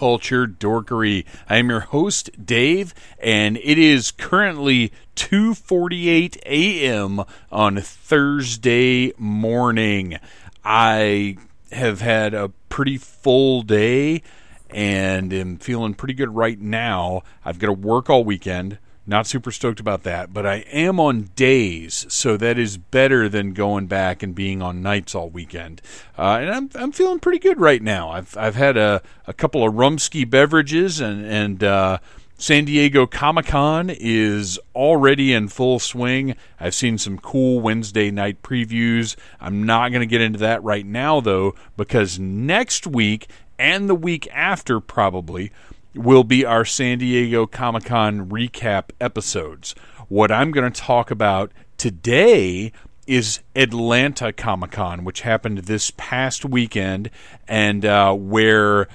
culture dorkery. I am your host, Dave, and it is currently 2:48 a.m. on Thursday morning. I have had a pretty full day and am feeling pretty good right now. I've got to work all weekend. Not super stoked about that, but I am on days, so that is better than going back and being on nights all weekend. Uh, and I'm I'm feeling pretty good right now. I've I've had a, a couple of rumsky beverages, and and uh, San Diego Comic Con is already in full swing. I've seen some cool Wednesday night previews. I'm not going to get into that right now though, because next week and the week after probably will be our San Diego Comic Con recap episodes. What I'm going to talk about today is Atlanta Comic Con, which happened this past weekend, and uh, where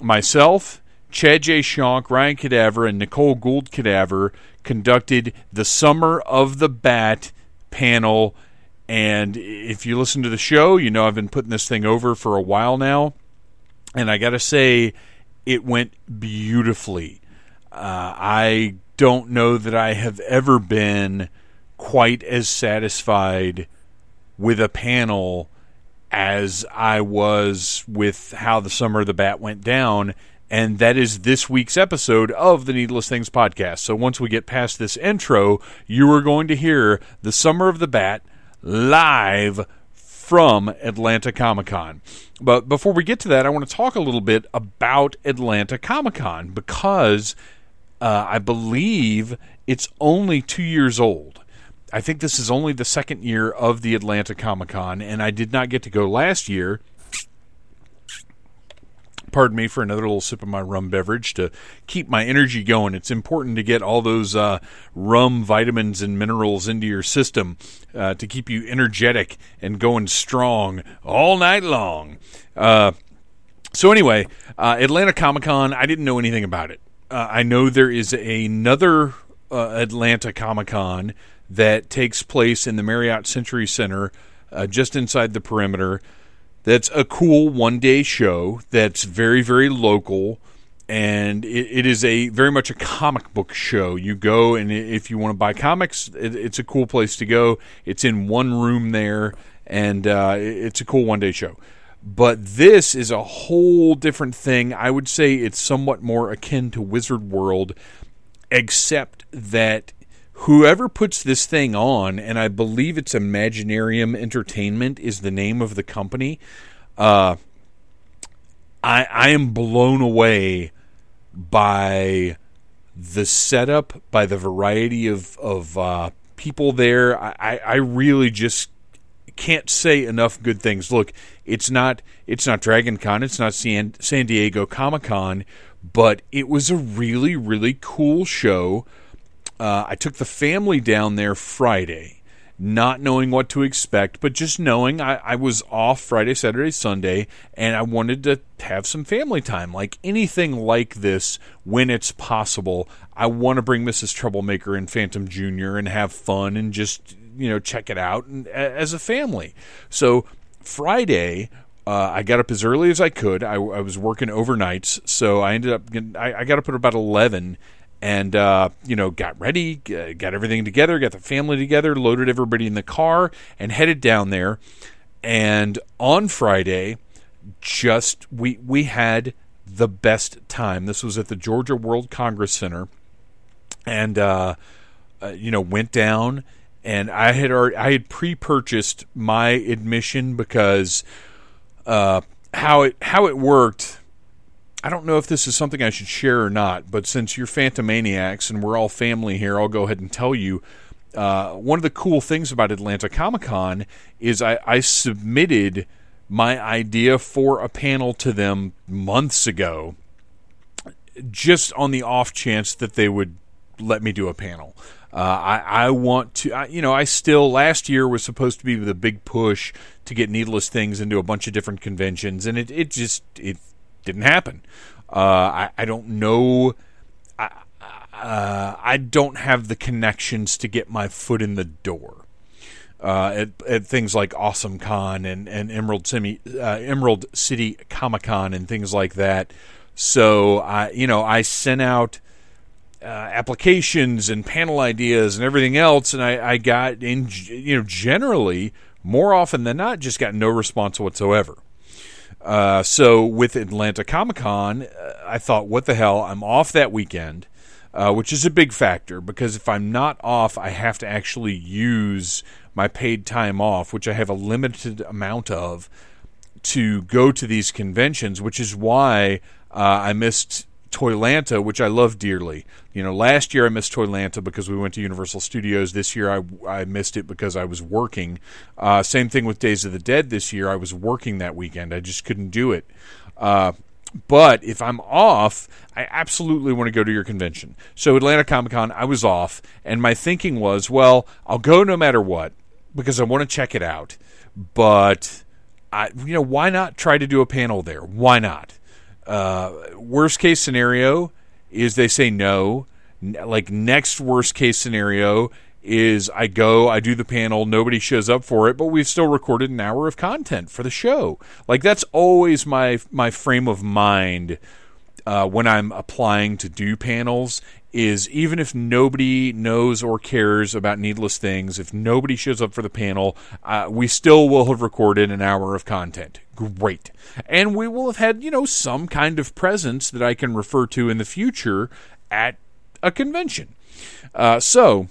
myself, Chad J. Shonk, Ryan Cadaver, and Nicole Gould Cadaver conducted the Summer of the Bat panel. And if you listen to the show, you know I've been putting this thing over for a while now. And I got to say, it went beautifully. Uh, I don't know that I have ever been quite as satisfied with a panel as I was with how the Summer of the Bat went down. And that is this week's episode of the Needless Things podcast. So once we get past this intro, you are going to hear the Summer of the Bat live from Atlanta Comic Con. But before we get to that, I want to talk a little bit about Atlanta Comic Con because uh, I believe it's only two years old. I think this is only the second year of the Atlanta Comic Con, and I did not get to go last year. Pardon me for another little sip of my rum beverage to keep my energy going. It's important to get all those uh, rum vitamins and minerals into your system uh, to keep you energetic and going strong all night long. Uh, so, anyway, uh, Atlanta Comic Con, I didn't know anything about it. Uh, I know there is another uh, Atlanta Comic Con that takes place in the Marriott Century Center just inside the perimeter that's a cool one day show that's very very local and it, it is a very much a comic book show. You go and if you want to buy comics it, it's a cool place to go. It's in one room there and uh, it's a cool one day show. But this is a whole different thing. I would say it's somewhat more akin to wizard world except that whoever puts this thing on, and I believe it's Imaginarium Entertainment is the name of the company. Uh, I I am blown away by the setup, by the variety of of uh, people there. I, I really just can't say enough good things. Look, it's not it's not Dragon Con, it's not San, San Diego Comic Con, but it was a really really cool show uh, I took the family down there Friday, not knowing what to expect, but just knowing I, I was off Friday, Saturday, Sunday, and I wanted to have some family time. Like anything like this, when it's possible, I want to bring Mrs. Troublemaker and Phantom Jr. and have fun and just, you know, check it out and, as a family. So Friday, uh, I got up as early as I could. I, I, was working overnights, so I ended up. Getting, I, I got up at about eleven, and uh, you know got ready got everything together got the family together loaded everybody in the car and headed down there. And on friday just we we had the best time. This was at the georgia world congress center. And uh, uh, you know went down and i had already i had pre-purchased my admission because uh, how it how it worked I don't know if this is something I should share or not, but since you're Phantomaniacs and we're all family here, I'll go ahead and tell you. Uh, one of the cool things about Atlanta Comic Con is I, I submitted my idea for a panel to them months ago, just on the off chance that they would let me do a panel. Uh, I, I want to, I, you know, I still, last year was supposed to be the big push to get needless things into a bunch of different conventions, and it, it just, it didn't happen. Uh, I, I don't know. I, uh, I don't have the connections to get my foot in the door. Uh, at, at, things like Awesome Con and, and Emerald, City, uh, Emerald City Comic Con and things like that. So I, you know, I sent out uh, applications and panel ideas and everything else, and I, I got in, you know, generally more often than not, just got no response whatsoever. Uh, so with Atlanta Comic Con, uh, I thought, what the hell? I'm off that weekend, uh, which is a big factor because if I'm not off, I have to actually use my paid time off, which I have a limited amount of, to go to these conventions, which is why uh, I missed Toylanta, which I love dearly. You know, last year I missed Toylanta because we went to Universal Studios. This year I, I missed it because I was working. Uh, same thing with Days of the Dead this year. I was working that weekend. I just couldn't do it. Uh, but if I'm off, I absolutely want to go to your convention. So Atlanta Comic Con, I was off, and my thinking was, well, I'll go no matter what because I want to check it out. But I, you know, why not try to do a panel there? Why not? Uh, worst case scenario is they say no. Like next worst case scenario is I go, I do the panel, nobody shows up for it, but we've still recorded an hour of content for the show. Like that's always my my frame of mind uh, when I'm applying to do panels is even if nobody knows or cares about needless things, if nobody shows up for the panel, uh, we still will have recorded an hour of content. Great. And we will have had, you know, some kind of presence that I can refer to in the future at a convention. Uh, so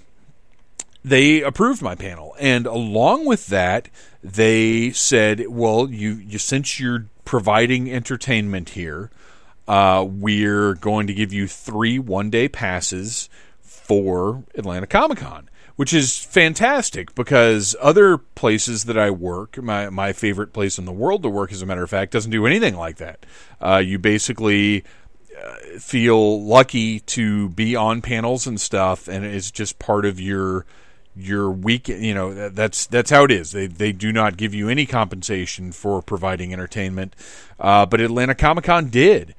they approved my panel. And along with that, they said, well, you, you since you're providing entertainment here, uh, we're going to give you three one day passes for Atlanta Comic Con, which is fantastic because other places that I work, my, my favorite place in the world to work, as a matter of fact, doesn't do anything like that. Uh, you basically uh, feel lucky to be on panels and stuff, and it's just part of your your week you know that's that's how it is they they do not give you any compensation for providing entertainment uh, but atlanta comic-con did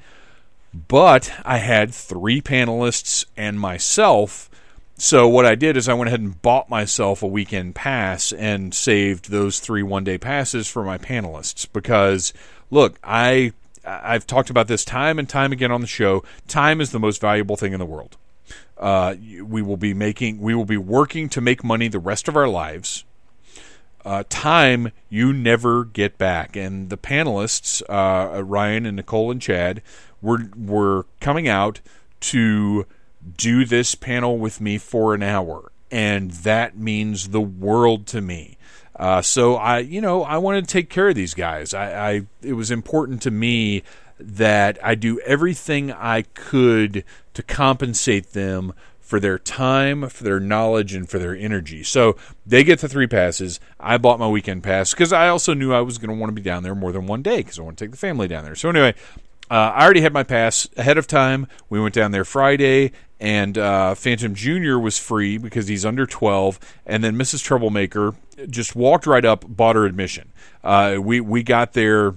but I had three panelists and myself. So what I did is I went ahead and bought myself a weekend pass and saved those three one day passes for my panelists because look, I I've talked about this time and time again on the show. Time is the most valuable thing in the world. Uh, we will be making we will be working to make money the rest of our lives. Uh, time you never get back, and the panelists uh, Ryan and Nicole and Chad were were coming out to do this panel with me for an hour, and that means the world to me. Uh, so I, you know, I wanted to take care of these guys. I, I, it was important to me that I do everything I could to compensate them for their time, for their knowledge, and for their energy. So they get the three passes. I bought my weekend pass because I also knew I was going to want to be down there more than one day because I want to take the family down there. So anyway, uh, I already had my pass ahead of time. We went down there Friday, and uh, Phantom Junior was free because he's under twelve. And then Mrs. Troublemaker just walked right up, bought her admission. Uh, we we got there.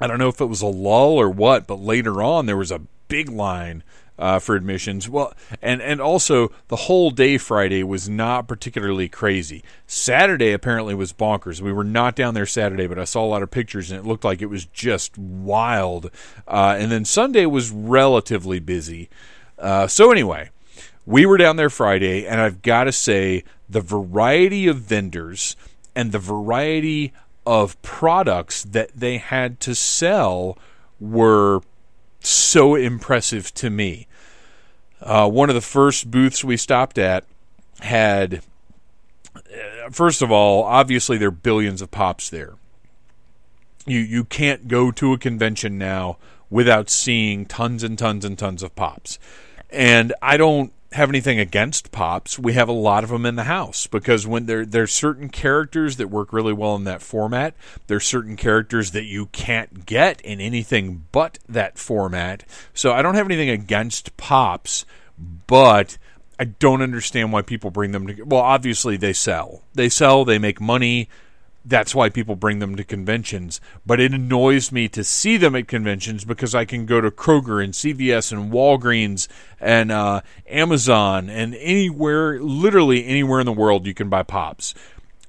I don't know if it was a lull or what, but later on there was a big line uh, for admissions. Well, and and also the whole day Friday was not particularly crazy. Saturday apparently was bonkers. We were not down there Saturday, but I saw a lot of pictures and it looked like it was just wild. Uh, and then Sunday was relatively busy. Uh, so anyway, we were down there Friday, and I've got to say the variety of vendors and the variety of products that they had to sell were so impressive to me. Uh, one of the first booths we stopped at had, uh, first of all, obviously there are billions of pops there. You you can't go to a convention now without seeing tons and tons and tons of pops. And I don't have anything against pops. We have a lot of them in the house because when there there's certain characters that work really well in that format. There's certain characters that you can't get in anything but that format. So I don't have anything against pops, but I don't understand why people bring them to. Well, obviously they sell. They sell. They make money. That's why people bring them to conventions. But it annoys me to see them at conventions because I can go to Kroger and CVS and Walgreens and uh, Amazon and anywhere, literally anywhere in the world, you can buy pops.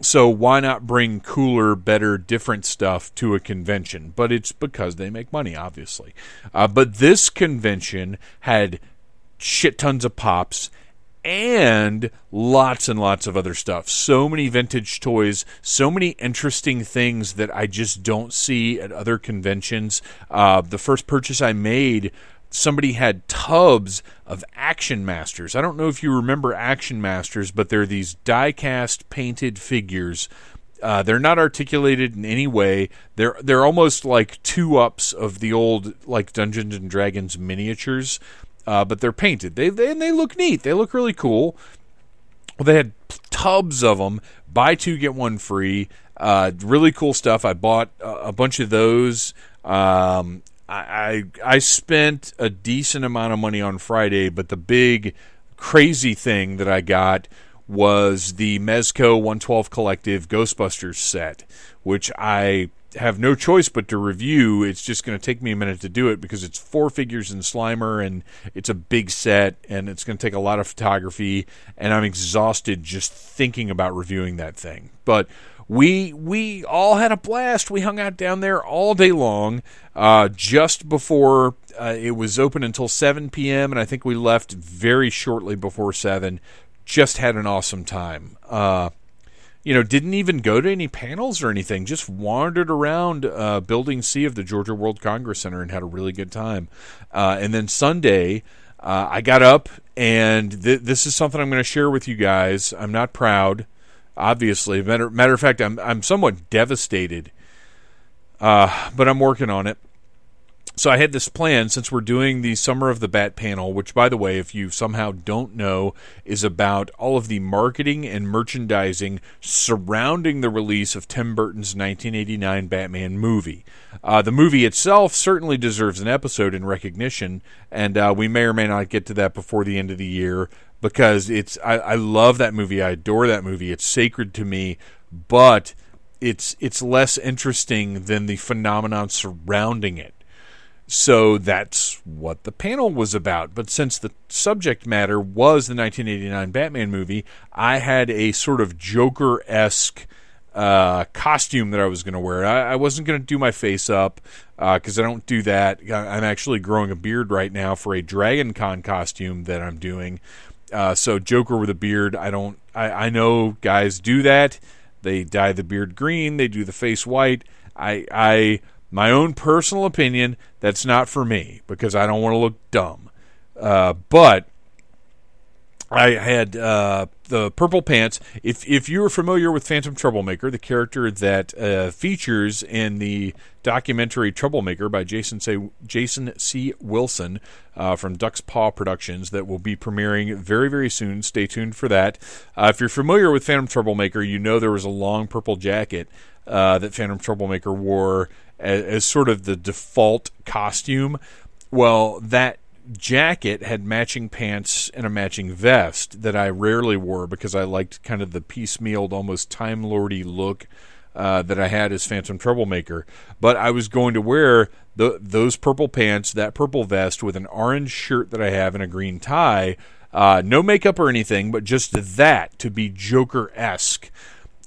So why not bring cooler, better, different stuff to a convention? But it's because they make money, obviously. Uh, but this convention had shit tons of pops and lots and lots of other stuff. So many vintage toys, so many interesting things that I just don't see at other conventions. Uh, the first purchase I made, somebody had tubs of Action Masters. I don't know if you remember Action Masters, but they're these die cast painted figures. Uh, they're not articulated in any way. They're they're almost like two ups of the old like Dungeons and Dragons miniatures uh, but they're painted. They, they and they look neat. They look really cool. Well, they had tubs of them. Buy two get one free. Uh, really cool stuff. I bought a, bunch of those. Um, I, I I spent a decent amount of money on Friday, but the big crazy thing that I got was the Mezco 112 Collective Ghostbusters set, which I have no choice but to review. It's just going to take me a minute to do it because it's four figures in Slimer and it's a big set and it's going to take a lot of photography and I'm exhausted just thinking about reviewing that thing. But we we all had a blast. We hung out down there all day long. Uh, just before uh, it was open until 7 p.m. and I think we left very shortly before seven. Just had an awesome time. Uh, you know, didn't even go to any panels or anything. Just wandered around uh, Building C of the Georgia World Congress Center and had a really good time. Uh, and then Sunday, uh, I got up, and th- this is something I'm going to share with you guys. I'm not proud, obviously. Matter, matter of fact, I'm I'm somewhat devastated, uh, but I'm working on it so I had this plan since we're doing the Summer of the Bat panel, which, by the way, if you somehow don't know, is about all of the marketing and merchandising surrounding the release of Tim Burton's 1989 Batman movie. Uh, the movie itself certainly deserves an episode in recognition, and uh, we may or may not get to that before the end of the year because it's I, I love that movie. I adore that movie. It's sacred to me, but it's it's less interesting than the phenomenon surrounding it so that's what the panel was about. But since the subject matter was the 1989 Batman movie, I had a sort of Joker esque uh, costume that I was going to wear. I, I wasn't going to do my face up because uh, I don't do that. I'm actually growing a beard right now for a Dragon Con costume that I'm doing. Uh, so Joker with a beard, I don't. I, I know guys do that. They dye the beard green. They do the face white. I I my own personal opinion, that's not for me because I don't want to look dumb. Uh, but I had uh, the purple pants. If if you are familiar with Phantom Troublemaker, the character that uh, features in the documentary Troublemaker by Jason C. Jason C. Wilson uh, from Duck's Paw Productions, that will be premiering very very soon. Stay tuned for that. Uh, if you're familiar with Phantom Troublemaker, you know there was a long purple jacket uh, that Phantom Troublemaker wore as, as sort of the default costume. Well, that jacket had matching pants and a matching vest that I rarely wore because I liked kind of the piecemealed, almost time lordy look uh, that I had as Phantom Troublemaker. But I was going to wear the, those purple pants, that purple vest with an orange shirt that I have and a green tie. Uh, no makeup or anything, but just that to be Joker esque.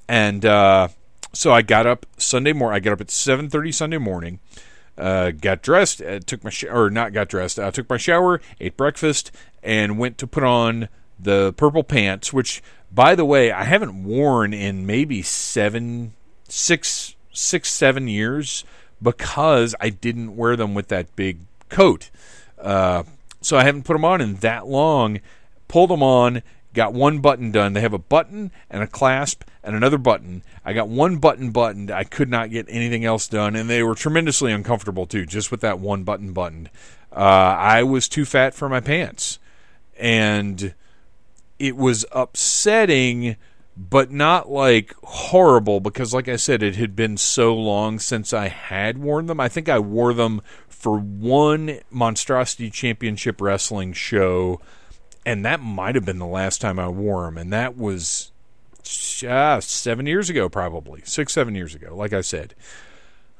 And uh, so I got up Sunday morning. I got up at seven thirty Sunday morning. Uh, got dressed, uh, took my sh- or not got dressed. I uh, took my shower, ate breakfast, and went to put on the purple pants. Which, by the way, I haven't worn in maybe seven, six, six, seven years because I didn't wear them with that big coat. Uh, so I haven't put them on in that long. Pulled them on, got one button done. They have a button and a clasp and another button. I got one button buttoned. I could not get anything else done, and they were tremendously uncomfortable too, just with that one button buttoned. Uh, I was too fat for my pants, and it was upsetting, but not like horrible because, like I said, it had been so long since I had worn them. I think I wore them for one Monstrosity Championship Wrestling show and that might have been the last time I wore them, and that was uh, seven years ago, probably six, seven years ago. Like I said.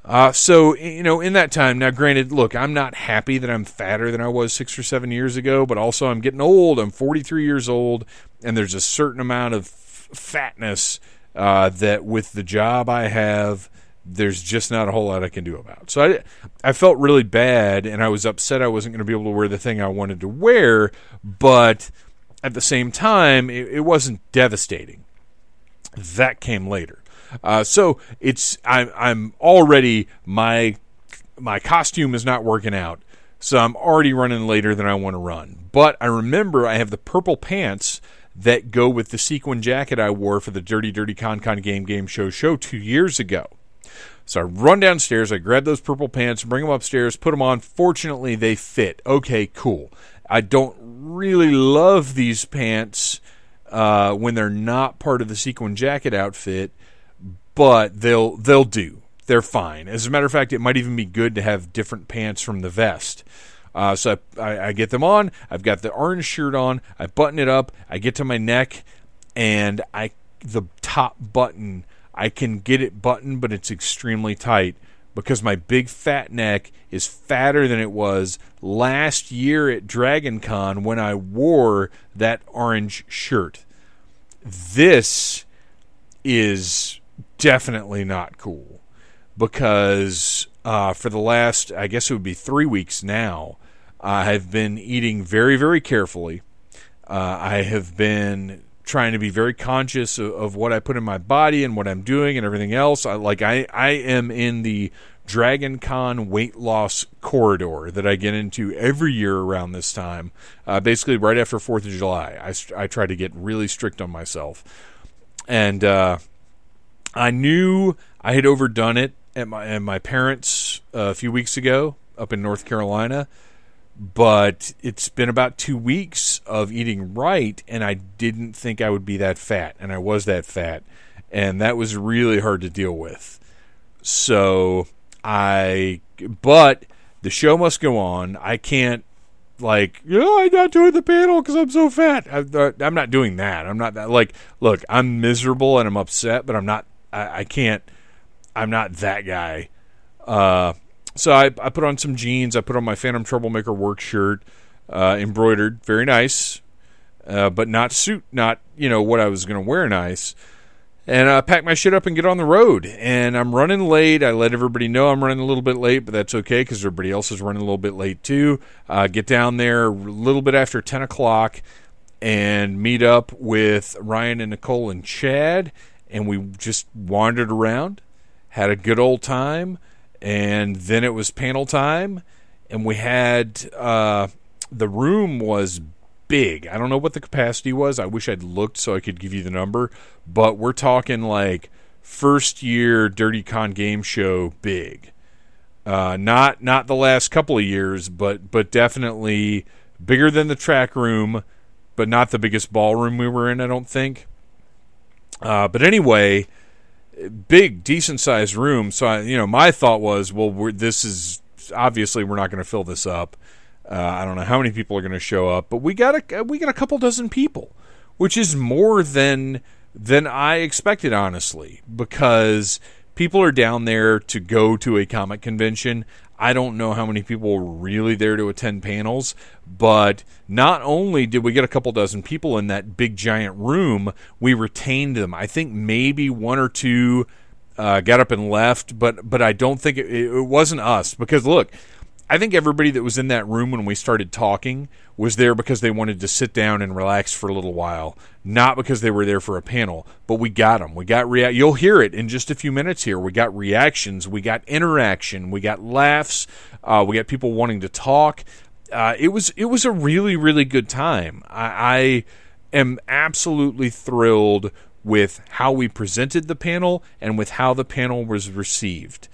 Uh, so you know, in that time, now granted, look, I'm not happy that I'm fatter than I was six or seven years ago, but also I'm getting old. I'm 43 years old, and there's a certain amount of f- fatness uh, that, with the job I have, there's just not a whole lot I can do about. So I, I felt really bad, and I was upset I wasn't going to be able to wear the thing I wanted to wear, but at the same time, it, it wasn't devastating. That came later. Uh, so it's I'm I'm already my my costume is not working out, so I'm already running later than I want to run. But I remember I have the purple pants that go with the sequin jacket I wore for the Dirty Dirty Con Con Game Game Show show two years ago. So I run downstairs, I grab those purple pants, bring them upstairs, put them on. Fortunately, they fit. Okay, cool. I don't really love these pants uh, when they're not part of the sequin jacket outfit, but they'll they'll do. They're fine. As a matter of fact, it might even be good to have different pants from the vest. Uh, so I, I, get them on. I've got the orange shirt on. I button it up. I get to my neck, and I the top button I can get it buttoned, but it's extremely tight because my big fat neck is fatter than it was last year at Dragon Con when I wore that orange shirt. This is definitely not cool because uh, for the last, I guess it would be three weeks now, I have been eating very, very carefully. Uh, I have been trying to be very conscious of, of, what I put in my body and what I'm doing and everything else. I, like I, I am in the Dragon Con weight loss corridor that I get into every year around this time. Uh, basically, right after Fourth of July, I, I try to get really strict on myself, and uh, I knew I had overdone it at my at my parents uh, a few weeks ago up in North Carolina but it's been about two weeks of eating right, and I didn't think I would be that fat, and I was that fat, and that was really hard to deal with. So I, but the show must go on. I can't like, you know, I'm not doing the panel because I'm so fat. I, am not doing that. I'm not that. Like, look, I'm miserable and I'm upset, but I'm not. I, I can't. I'm not that guy. Uh, so I, I put on some jeans. I put on my Phantom Troublemaker work shirt, uh, embroidered, very nice, uh, but not suit, not you know what I was going to wear nice. And I pack my shit up and get on the road. And I'm running late. I let everybody know I'm running a little bit late, but that's okay because everybody else is running a little bit late too. Uh, get down there a little bit after 10 o'clock and meet up with Ryan and Nicole and Chad. And we just wandered around, had a good old time and then it was panel time, and we had uh, the room was big. I don't know what the capacity was. I wish I'd looked so I could give you the number, but we're talking like first year Dirty Con game show big. Uh, not not the last couple of years, but but definitely bigger than the track room, but not the biggest ballroom we were in. I don't think. Uh, but anyway, big, decent sized room. So I, you know, my thought was, well, this is obviously we're not going to fill this up. Uh, I don't know how many people are going to show up, but we got a we got a couple dozen people, which is more than than I expected, honestly, because people are down there to go to a comic convention. I don't know how many people were really there to attend panels, but not only did we get a couple dozen people in that big giant room, we retained them. I think maybe one or two uh, got up and left, but but I don't think it, it wasn't us because look, I think everybody that was in that room when we started talking was there because they wanted to sit down and relax for a little while, not because they were there for a panel. But we got them. We got rea- You'll hear it in just a few minutes here. We got reactions. We got interaction. We got laughs. Uh, we got people wanting to talk. Uh, it was it was a really really good time. I, I am absolutely thrilled with how we presented the panel and with how the panel was received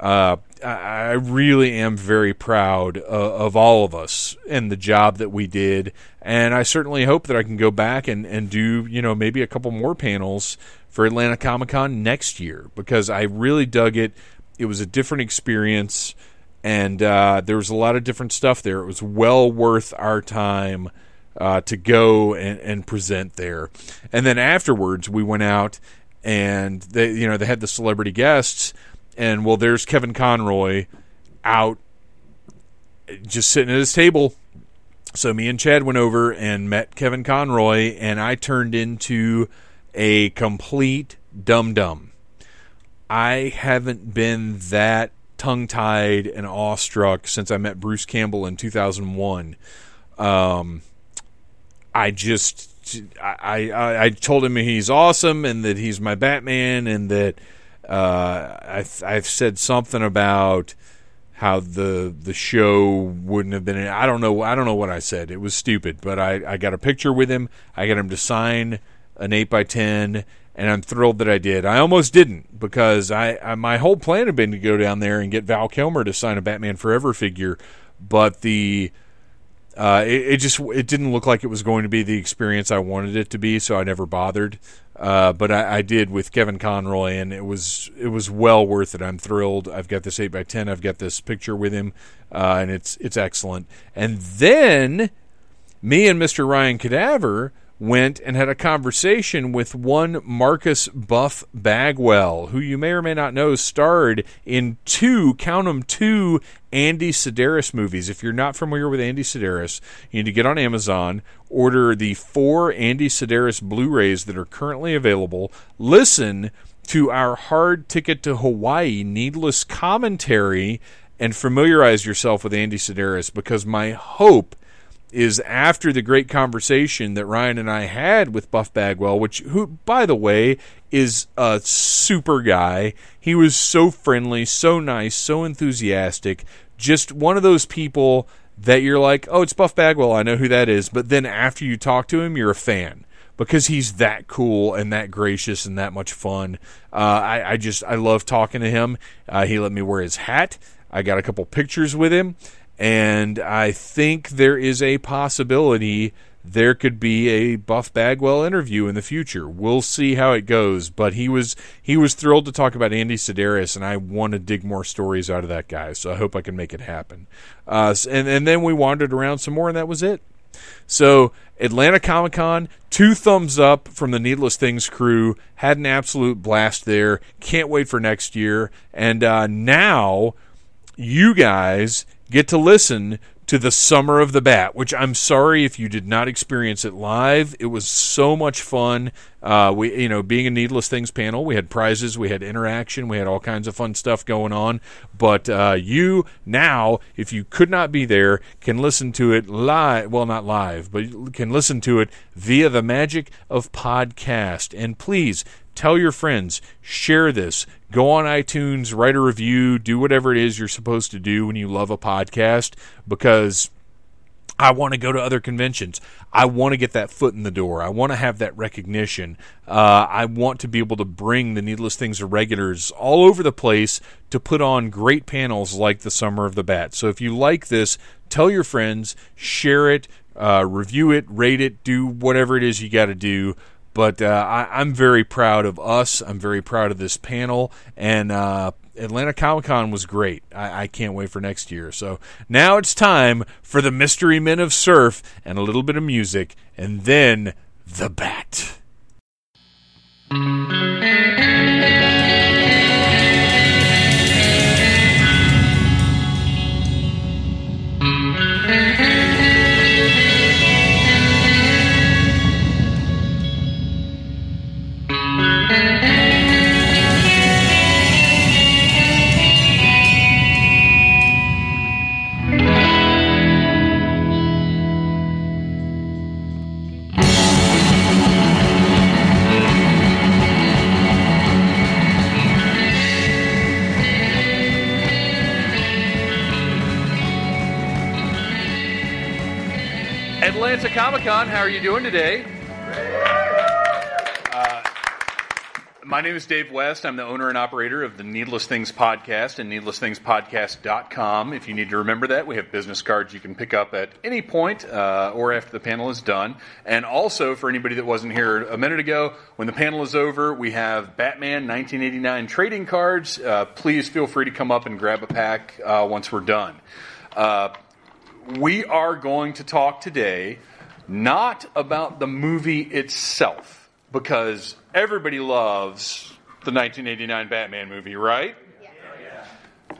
uh, I really am very proud of all of us and the job that we did, and I certainly hope that I can go back and, and do you know maybe a couple more panels for Atlanta Comic Con next year because I really dug it. It was a different experience, and uh, there was a lot of different stuff there. It was well worth our time uh, to go and, and present there. And then afterwards, we went out and they, you know, they had the celebrity guests, and well, there's Kevin Conroy out just sitting at his table. So me and Chad went over and met Kevin Conroy, and I turned into a complete dum dum. I haven't been that tongue tied and awestruck since I met Bruce Campbell in 2001. Um, I just I, I, I told him he's awesome and that he's my Batman and that uh, I've, I've said something about how the the show wouldn't have been. I don't know. I don't know what I said. It was stupid, but I, I got a picture with him. I got him to sign an eight by ten, and I'm thrilled that I did. I almost didn't because I, I my whole plan had been to go down there and get Val Kilmer to sign a Batman Forever figure, but the uh, it, it, just it didn't look like it was going to be the experience I wanted it to be, so I never bothered. Uh, but I, I, did with Kevin Conroy, and it was it was well worth it. I'm thrilled. I've got this eight by ten. I've got this picture with him, uh, and it's it's excellent. And then me and Mr. Ryan Cadaver went and had a conversation with one Marcus Buff Bagwell, who you may or may not know starred in two, count them, two Andy Sidaris movies. If you're not familiar with Andy Sidaris, you need to get on Amazon, order the four Andy Sidaris Blu rays that are currently available, listen to our hard ticket to Hawaii needless commentary, and familiarize yourself with Andy Sidaris because my hope is after the great conversation that Ryan and I had with Buff Bagwell, which who by the way is a super guy. He was so friendly, so nice, so enthusiastic, just one of those people that you're like, "Oh, it's Buff Bagwell. I know who that is." But then after you talk to him, you're a fan because he's that cool and that gracious and that much fun. Uh, I, I, just I love talking to him. Uh, he let me wear his hat. I got a couple pictures with him, and I think there is a possibility there could be a Buff Bagwell interview in the future. We'll see how it goes. But he was he was thrilled to talk about Andy Sidaris, and I want to dig more stories out of that guy. So I hope I can make it happen. Uh, and and then we wandered around some more, and that was it. So Atlanta Comic Con, two thumbs up from the Needless Things crew. Had an absolute blast there. Can't wait for next year. And uh, now you guys get to listen to the Summer of the Bat, which I'm sorry if you did not experience it live. It was so much fun. Uh, we, you know, being a Needless Things panel, we had prizes, we had interaction, we had all kinds of fun stuff going on. But uh, you now, if you could not be there, can listen to it live. Well, not live, but can listen to it via the magic of podcast. And please tell your friends, share this, go on iTunes, write a review, do whatever it is you're supposed to do when you love a podcast because I want to go to other conventions. I want to get that foot in the door. I want to have that recognition. Uh, I want to be able to bring the Needless Things of regulars all over the place to put on great panels like the Summer of the Bat. So if you like this, tell your friends, share it, uh, review it, rate it, do whatever it is you got to do. But uh, I, am very proud of us. I'm very proud of this panel. And uh, Atlanta Comic Con was great. I, I, can't wait for next year. So now it's time for the Mystery Men of Surf and a little bit of music, and then the Bat. How are you doing today? Uh, my name is Dave West. I'm the owner and operator of the Needless Things podcast and needlessthingspodcast.com. If you need to remember that, we have business cards you can pick up at any point uh, or after the panel is done. And also, for anybody that wasn't here a minute ago, when the panel is over, we have Batman 1989 trading cards. Uh, please feel free to come up and grab a pack uh, once we're done. Uh, we are going to talk today not about the movie itself, because everybody loves the 1989 Batman movie, right?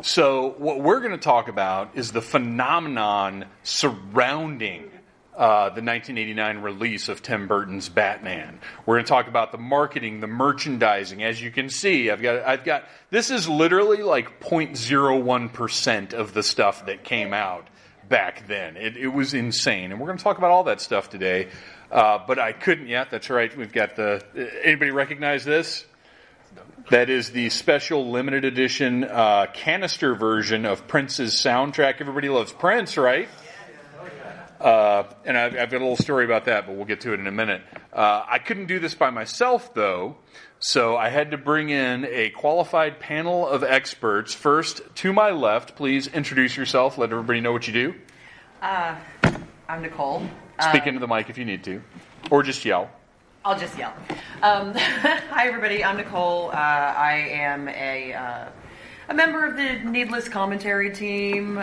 So, what we're going to talk about is the phenomenon surrounding uh, the 1989 release of Tim Burton's Batman. We're going to talk about the marketing, the merchandising. As you can see, I've got, I've got. This is literally like 0.01 percent of the stuff that came out back then. It, it, was insane, and we're going to talk about all that stuff today. Uh, but I couldn't yet. That's right. We've got the. Anybody recognize this? That is the special limited edition uh, canister version of Prince's soundtrack. Everybody loves Prince, right? Uh, and I've, I've, got a little story about that, but we'll get to it in a minute. Uh, I couldn't do this by myself, though, so I had to bring in a qualified panel of experts. First, to my left, please introduce yourself. Let everybody know what you do. Uh, I'm Nicole. Speak into the mic if you need to, or just yell. I'll just yell. Um, hi, everybody. I'm Nicole. Uh, I am a uh, a member of the Needless Commentary team.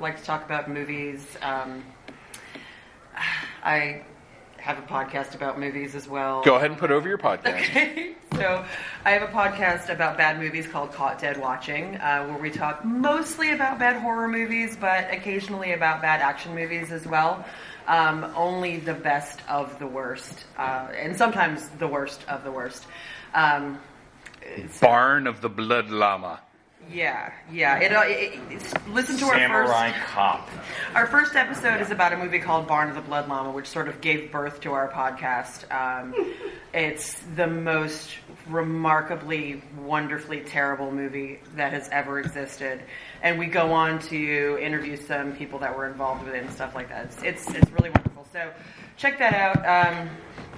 Like to talk about movies. Um, I have a podcast about movies as well. Go ahead and put over your podcast. Okay. So I have a podcast about bad movies called Caught Dead Watching, uh, where we talk mostly about bad horror movies, but occasionally about bad action movies as well. Um, only the best of the worst, uh, and sometimes the worst of the worst. Um, Barn of the Blood Llama. Yeah, yeah. It, uh, it, it, listen to Samurai our first Cop. Our first episode is about a movie called Barn of the Blood Llama, which sort of gave birth to our podcast. Um, it's the most remarkably, wonderfully terrible movie that has ever existed, and we go on to interview some people that were involved with it and stuff like that. It's it's, it's really wonderful. So check that out. Um,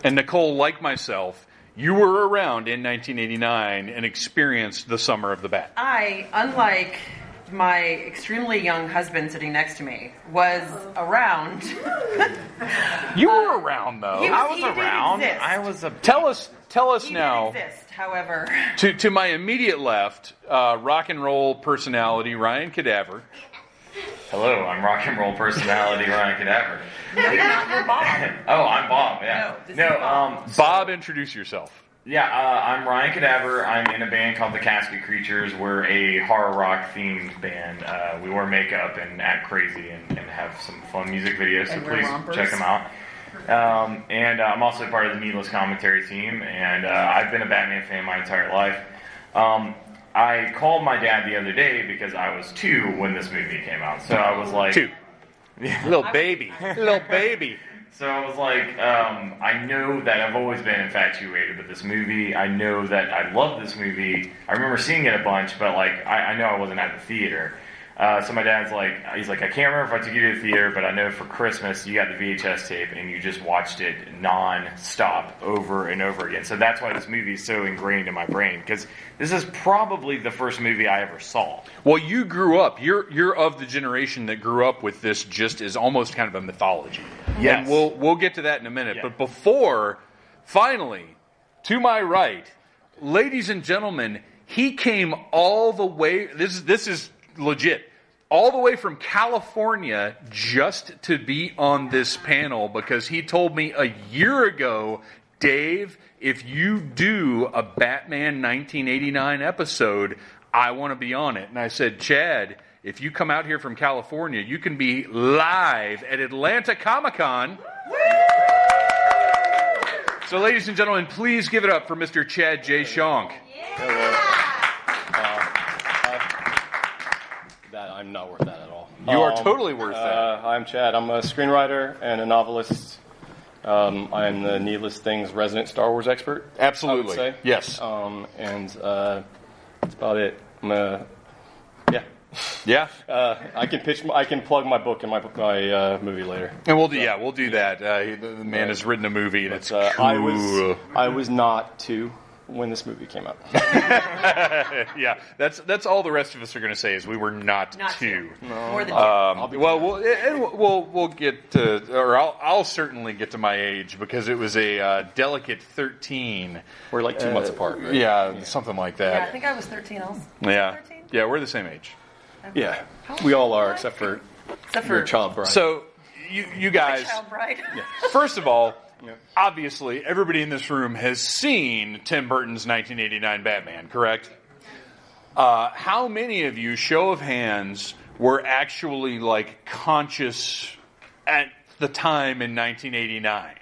and Nicole, like myself you were around in 1989 and experienced the summer of the bat. I, unlike my extremely young husband sitting next to me, was around. you were around though. He was, I was he did around. exist. I was a. Tell us, tell us He now. did exist, however. To to my immediate left, uh, rock and roll personality Ryan Cadaver. Hello, I'm rock and roll personality Ryan Cadaver. No, you're not. You're Bob. Oh, I'm Bob. Yeah. No, this no is Bob. um, Bob, introduce yourself. Yeah, uh, I'm Ryan Cadaver. I'm in a band called the Casket Creatures. We're a horror rock themed band. Uh, we wear makeup and act crazy and, and have some fun music videos, so And please rompers. check them out. Um, and uh, I'm also part of the Needless Commentary team, and uh, I've been a Batman fan my entire life. Um, I called my dad the other day because I was two when this movie came out. So I was like, Two. Little baby. Little baby. So I was like, um, I know that I've always been infatuated with this movie. I know that I love this movie. I remember seeing it a bunch, but like, I, I know I wasn't at the theater. Uh, so my dad's like, he's like, I can't remember if I took you to the theater, but I know for Christmas you got the VHS tape and you just watched it non-stop over and over again. So that's why this movie is so ingrained in my brain because this is probably the first movie I ever saw. Well, you grew up. You're you're of the generation that grew up with this just as almost kind of a mythology. Yes. And we'll we'll get to that in a minute. Yeah. But before, finally, to my right, ladies and gentlemen, he came all the way. This is this is legit. All the way from California just to be on this panel because he told me a year ago, Dave, if you do a Batman 1989 episode, I want to be on it. And I said, Chad, if you come out here from California, you can be live at Atlanta Comic Con. So, ladies and gentlemen, please give it up for Mr. Chad J. Shonk. that I'm not worth that at all. You are Um, totally worth that. Uh, I'm Chad. I'm a screenwriter and a novelist. Um, I'm the Needless Things resident Star Wars expert. Absolutely. I would say. Yes. Um, and uh, that's about it. I'm a, yeah. Yeah. Uh, I can pitch. I can plug my book and my my uh, movie later. And we'll do, yeah, we'll do that. Uh, the, the man has written a movie, and it's Uh, cool. I was I was not two when this movie came out. yeah, that's that's all the rest of us are going to say is we were not, Not two. two. More than Um, be well, we'll, and we'll we'll we'll get to, or I'll, I'll certainly get to my age because it was a uh, delicate thirteen. We're like two months apart. Right? Yeah, something like that. Yeah, I think I was 13 also. Yeah, 13? yeah, we're the same age. Yeah. We all are, except for Except for your child bride. So you, you guys. Child bride. First of all, obviously, everybody in this room has seen Tim Burton's 1989 Batman, correct? Uh, how many of you, show of hands, were actually like conscious at the time in 1989?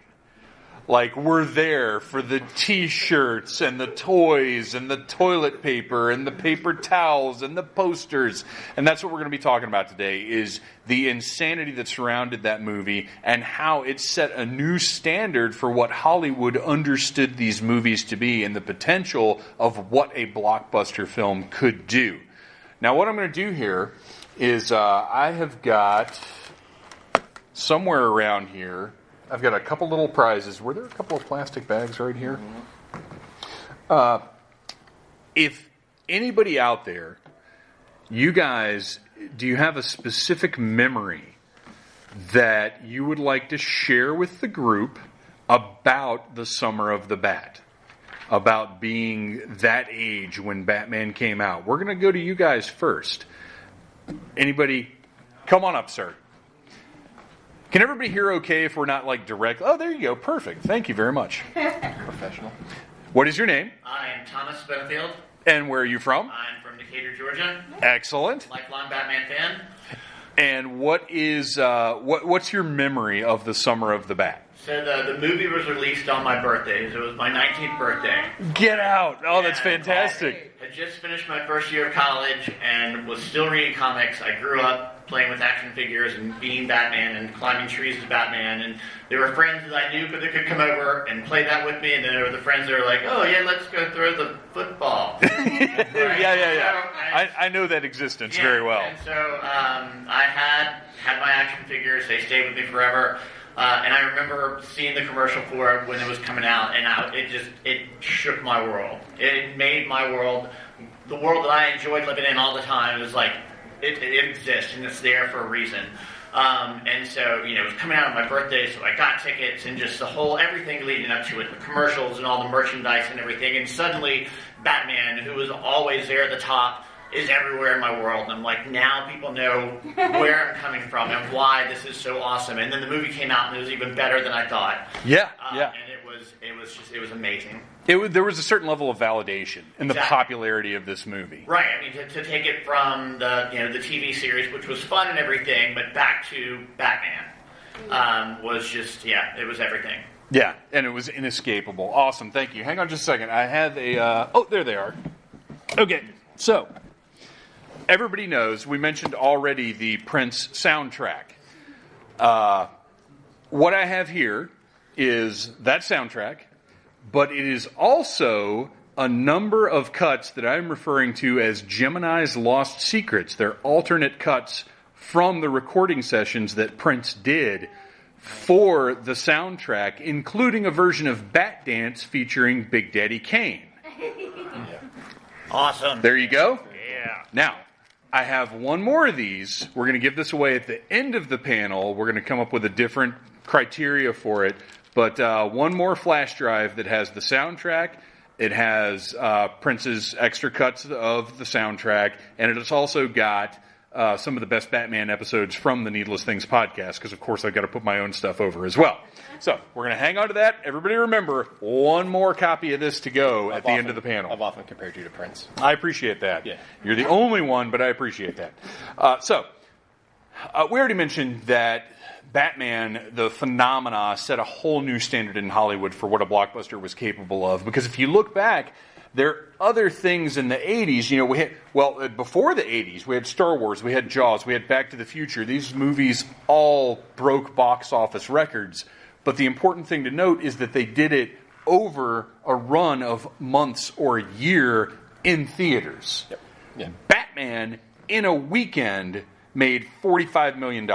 Like, we're there for the t shirts and the toys and the toilet paper and the paper towels and the posters. And that's what we're going to be talking about today is the insanity that surrounded that movie and how it set a new standard for what Hollywood understood these movies to be and the potential of what a blockbuster film could do. Now, what I'm going to do here is uh, I have got somewhere around here. I've got a couple little prizes. Were there a couple of plastic bags right here? Uh, if anybody out there, you guys, do you have a specific memory that you would like to share with the group about the summer of the bat? About being that age when Batman came out? We're going to go to you guys first. Anybody? Come on up, sir. Can everybody hear okay if we're not like direct? Oh, there you go. Perfect. Thank you very much. Professional. What is your name? I am Thomas Benefield. And where are you from? I'm from Decatur, Georgia. Excellent. Lifelong Batman fan. And what is uh, what what's your memory of the summer of the bat? So the, the movie was released on my birthday. So it was my 19th birthday. Get out! Oh, that's Yeah. fantastic. I just finished my first year of college and was still reading comics. I grew up playing with action figures and being Batman and climbing trees as Batman. And there were friends that I knew but that could come over and play that with me. And then there were the friends that were like, "Oh yeah, let's go throw the football." yeah, yeah, yeah. I, I know that existence Yeah, very well. And so um, I had had my action figures. They stayed with me forever. Uh, and I remember seeing the commercial for it when it was coming out, and I, it just it shook my world. It made my world, the world that I enjoyed living in all the time. It was like it, it exists and it's there for a reason. Um, and so, you know, it was coming out on my birthday, so I got tickets and just the whole everything leading up to it, the commercials and all the merchandise and everything. And suddenly, Batman, who was always there at the top, is everywhere in my world. And I'm like, now people know where I'm coming from and why this is so awesome. And then the movie came out and it was even better than I thought. Yeah, Uh, yeah. And it was, it was just, it was amazing. It, there was a certain level of validation in the Exactly. popularity of this movie. Right. I mean, to, to take it from the you know the TV series, which was fun and everything, but back to Batman um, was just yeah, it was everything. Yeah, and it was inescapable. Awesome. Thank you. Hang on just a second. I have a. Uh, oh, there they are. Okay, so everybody knows we mentioned already the Prince soundtrack. Uh, what I have here is that soundtrack, but it is also a number of cuts that I'm referring to as Gemini's Lost Secrets. They're alternate cuts from the recording sessions that Prince did for the soundtrack, including a version of Batdance featuring Big Daddy Kane. Awesome. There you go. Yeah. Now, I have one more of these. We're going to give this away at the end of the panel. We're going to come up with a different criteria for it. But uh, one more flash drive that has the soundtrack. It has uh, Prince's extra cuts of the soundtrack, and it's also got uh, some of the best Batman episodes from the Needless Things podcast. Because of course I've got to put my own stuff over as well. So we're going to hang on to that. Everybody, remember one more copy of this to go at I've the end of the panel. I've often compared you to Prince. I appreciate that. Yeah. You're the only one, but I appreciate that. Uh, so, uh, we already mentioned that Batman, the phenomena, set a whole new standard in Hollywood for what a blockbuster was capable of. Because if you look back, there are other things in the 80s. You know, we had, well, uh, before the 80s, we had Star Wars, we had Jaws, we had Back to the Future. These movies all broke box office records. But the important thing to note is that they did it over a run of months or a year in theaters. Yep. Yeah. Batman in a weekend made $45 million.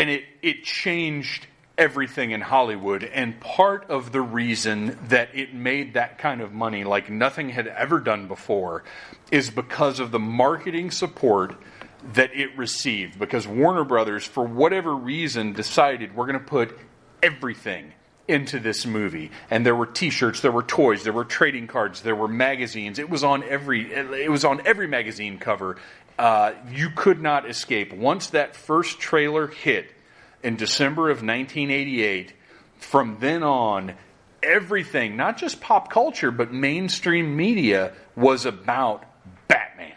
And it, it changed everything in Hollywood. And part of the reason that it made that kind of money, like nothing had ever done before, is because of the marketing support that it received. Because Warner Brothers, for whatever reason, decided we're going to put everything into this movie. And there were T-shirts, there were toys, there were trading cards, there were magazines. It was on every it was on every magazine cover. Uh, you could not escape. Once that first trailer hit in December of 1988, from then on, everything, not just pop culture, but mainstream media, was about Batman.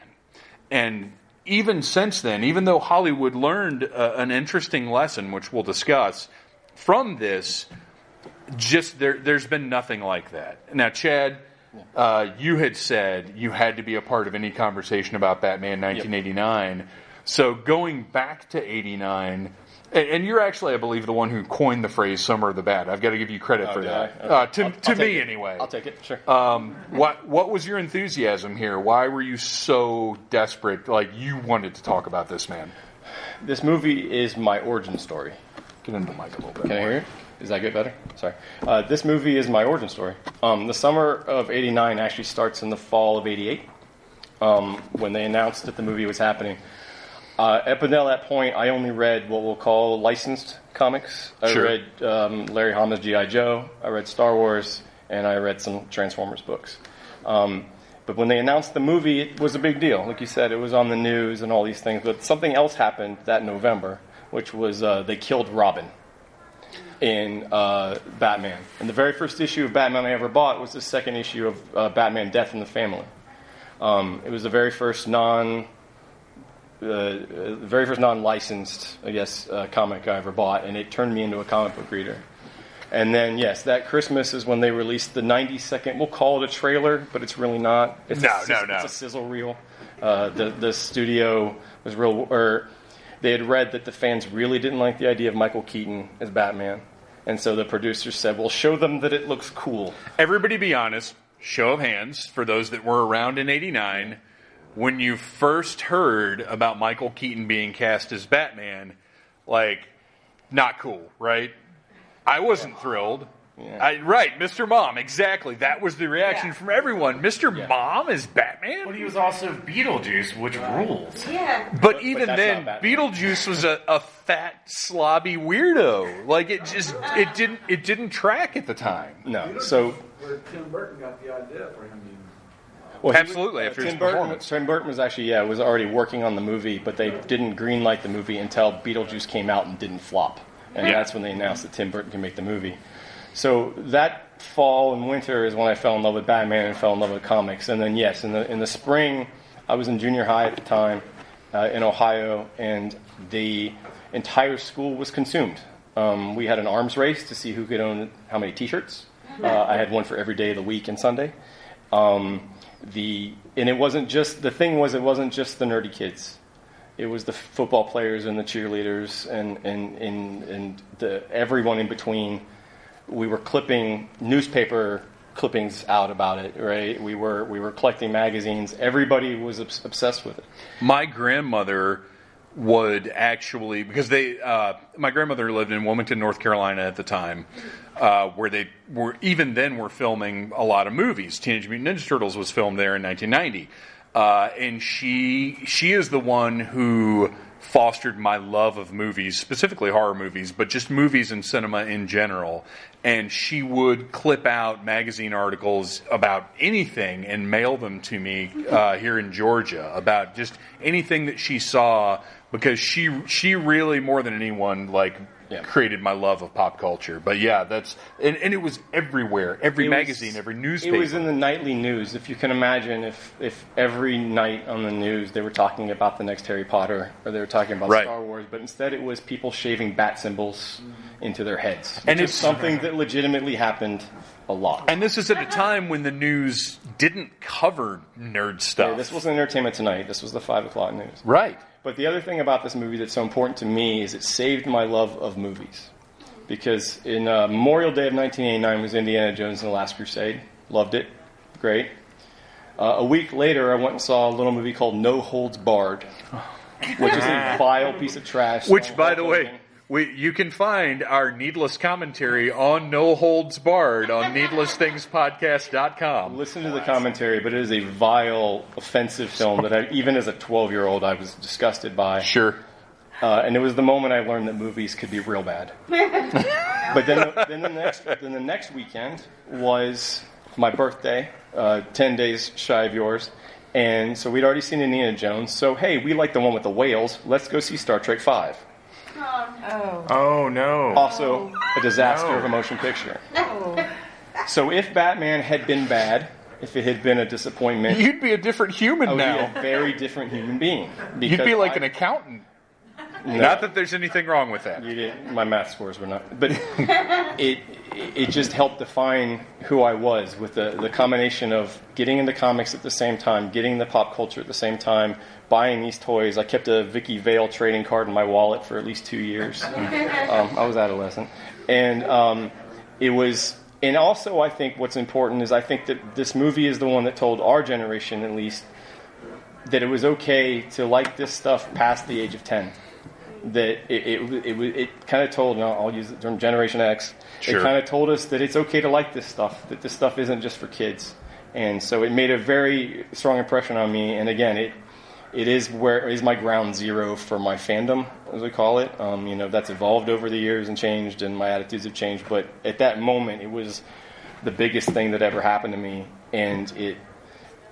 And even since then, even though Hollywood learned uh, an interesting lesson, which we'll discuss from this, just there, there's been nothing like that. Now, Chad, uh, you had said you had to be a part of any conversation about Batman 1989. So going back to 89, and, and you're actually, I believe, the one who coined the phrase "Summer of the Bat." I've got to give you credit Oh, for that. I? Uh, to I'll- to I'll me, anyway. I'll take it. Sure. Um, what what was your enthusiasm here? Why were you so desperate? Like you wanted to talk about this man? this movie is my origin story. Get into the mic a little bit. Can I hear it? Is that get better? Sorry. Uh, this movie is my origin story. Um, the summer of '89 actually starts in the fall of '88 um, when they announced that the movie was happening. Uh, up until that point, I only read what we'll call licensed comics. I Sure. read um, Larry Hama's G.I. Joe, I read Star Wars, and I read some Transformers books. Um, but when they announced the movie, it was a big deal. Like you said, it was on the news and all these things. But something else happened that November, which was uh, they killed Robin in uh, Batman. And the very first issue of Batman I ever bought was the second issue of uh, Batman Death in the Family. Um, it was the very first non, uh, uh, the very first non-licensed, I guess, uh, comic I ever bought, and it turned me into a comic book reader. And then, yes, that Christmas is when they released the 90-second. We'll call it a trailer, but it's really not. It's No, a, no, no. It's a sizzle reel. Uh, the the studio was real, or they had read that the fans really didn't like the idea of Michael Keaton as Batman, and so the producers said, "Well, show them that it looks cool." Everybody, be honest. Show of hands for those that were around in '89 when you first heard about Michael Keaton being cast as Batman. Like, not cool, right? I wasn't thrilled. I, right, Mr. Mom, exactly. That was the reaction Yeah. from everyone. Mr. Mom is Batman? But he was also Beetlejuice, which rules. Yeah. But even that's then. Beetlejuice was a, a fat, slobby weirdo. Like it just it didn't it didn't track at the time. No, so where Tim Burton got the idea for him well, he- Absolutely, uh, after his Tim Burton. Tim Burton was actually yeah was already working on the movie, but they didn't greenlight the movie until Beetlejuice came out and didn't flop, and Yeah. that's when they announced that Tim Burton can make the movie. So that fall and winter is when I fell in love with Batman and fell in love with comics. And then yes, in the in the spring, I was in junior high at the time uh, in Ohio, and the entire school was consumed. Um, we had an arms race to see who could own how many T-shirts. Uh, I had one for every day of the week and Sunday. Um, the and it wasn't just the thing was it wasn't just the nerdy kids. It was the football players and the cheerleaders and and and, and the everyone in between. We were clipping newspaper clippings out about it, right? We were we were collecting magazines. Everybody was obs- obsessed with it. My grandmother would actually because they uh, my grandmother lived in Wilmington, North Carolina at the time, uh, where they were even then were filming a lot of movies. Teenage Mutant Ninja Turtles was filmed there in 1990, uh, and she she is the one who fostered my love of movies, specifically horror movies, but just movies and cinema in general. And she would clip out magazine articles about anything and mail them to me uh, here in Georgia about just anything that she saw because she she really more than anyone like Yeah. created my love of pop culture. But yeah, that's and, and it was everywhere, every It was- magazine, every newspaper. It was in the nightly news. If you can imagine, if if every night on the news they were talking about the next Harry Potter or they were talking about Right. Star Wars, but instead it was people shaving bat symbols mm-hmm. into their heads, And and it's it's- something that legitimately happened a lot. and this is at a time when the news didn't cover nerd stuff. Okay, this wasn't Entertainment Tonight. This was the five o'clock news. right. But the other thing about this movie that's so important to me is it saved my love of movies. Because in uh, Memorial Day of 1989 was Indiana Jones and the Last Crusade. Loved it. Great. Uh, a week later, I went and saw a little movie called No Holds Barred, which is a vile piece of trash. Which, by the way, we, you can find our needless commentary on No Holds Barred on needlessthingspodcast.com. Listen to the commentary, but it is a vile, offensive film that I, even as a 12 year old, I was disgusted by. Sure. Uh, and it was the moment I learned that movies could be real bad. but then, then the next, then the next weekend was my birthday, uh, ten days shy of yours, and so we'd already seen Indiana Jones. So hey, we like the one with the whales. Let's go see Star Trek Five. Oh. Oh no! Also, a disaster No. of a motion picture. So if Batman had been bad, if it had been a disappointment, You'd be a different human I would now. be a very different human being. You'd be like I- an accountant. No. Not that there's anything wrong with that. You didn't, my math scores were not, but it it just helped define who I was with the, the combination of getting into comics at the same time, getting the pop culture at the same time, buying these toys. I kept a Vicki Vale trading card in my wallet for at least two years. um, I was adolescent, and um, it was. And also, I think what's important is I think that this movie is the one that told our generation, at least, that it was okay to like this stuff past the age of ten that it it, it, it, it kind of told, and I'll I'll use the term Generation X. Sure. It kind of told us that it's okay to like this stuff, that this stuff isn't just for kids, and so it made a very strong impression on me. And again, it it is where it is my ground zero for my fandom, as we call it. Um, you know, that's evolved over the years and changed, and my attitudes have changed. But at that moment, it was the biggest thing that ever happened to me, and it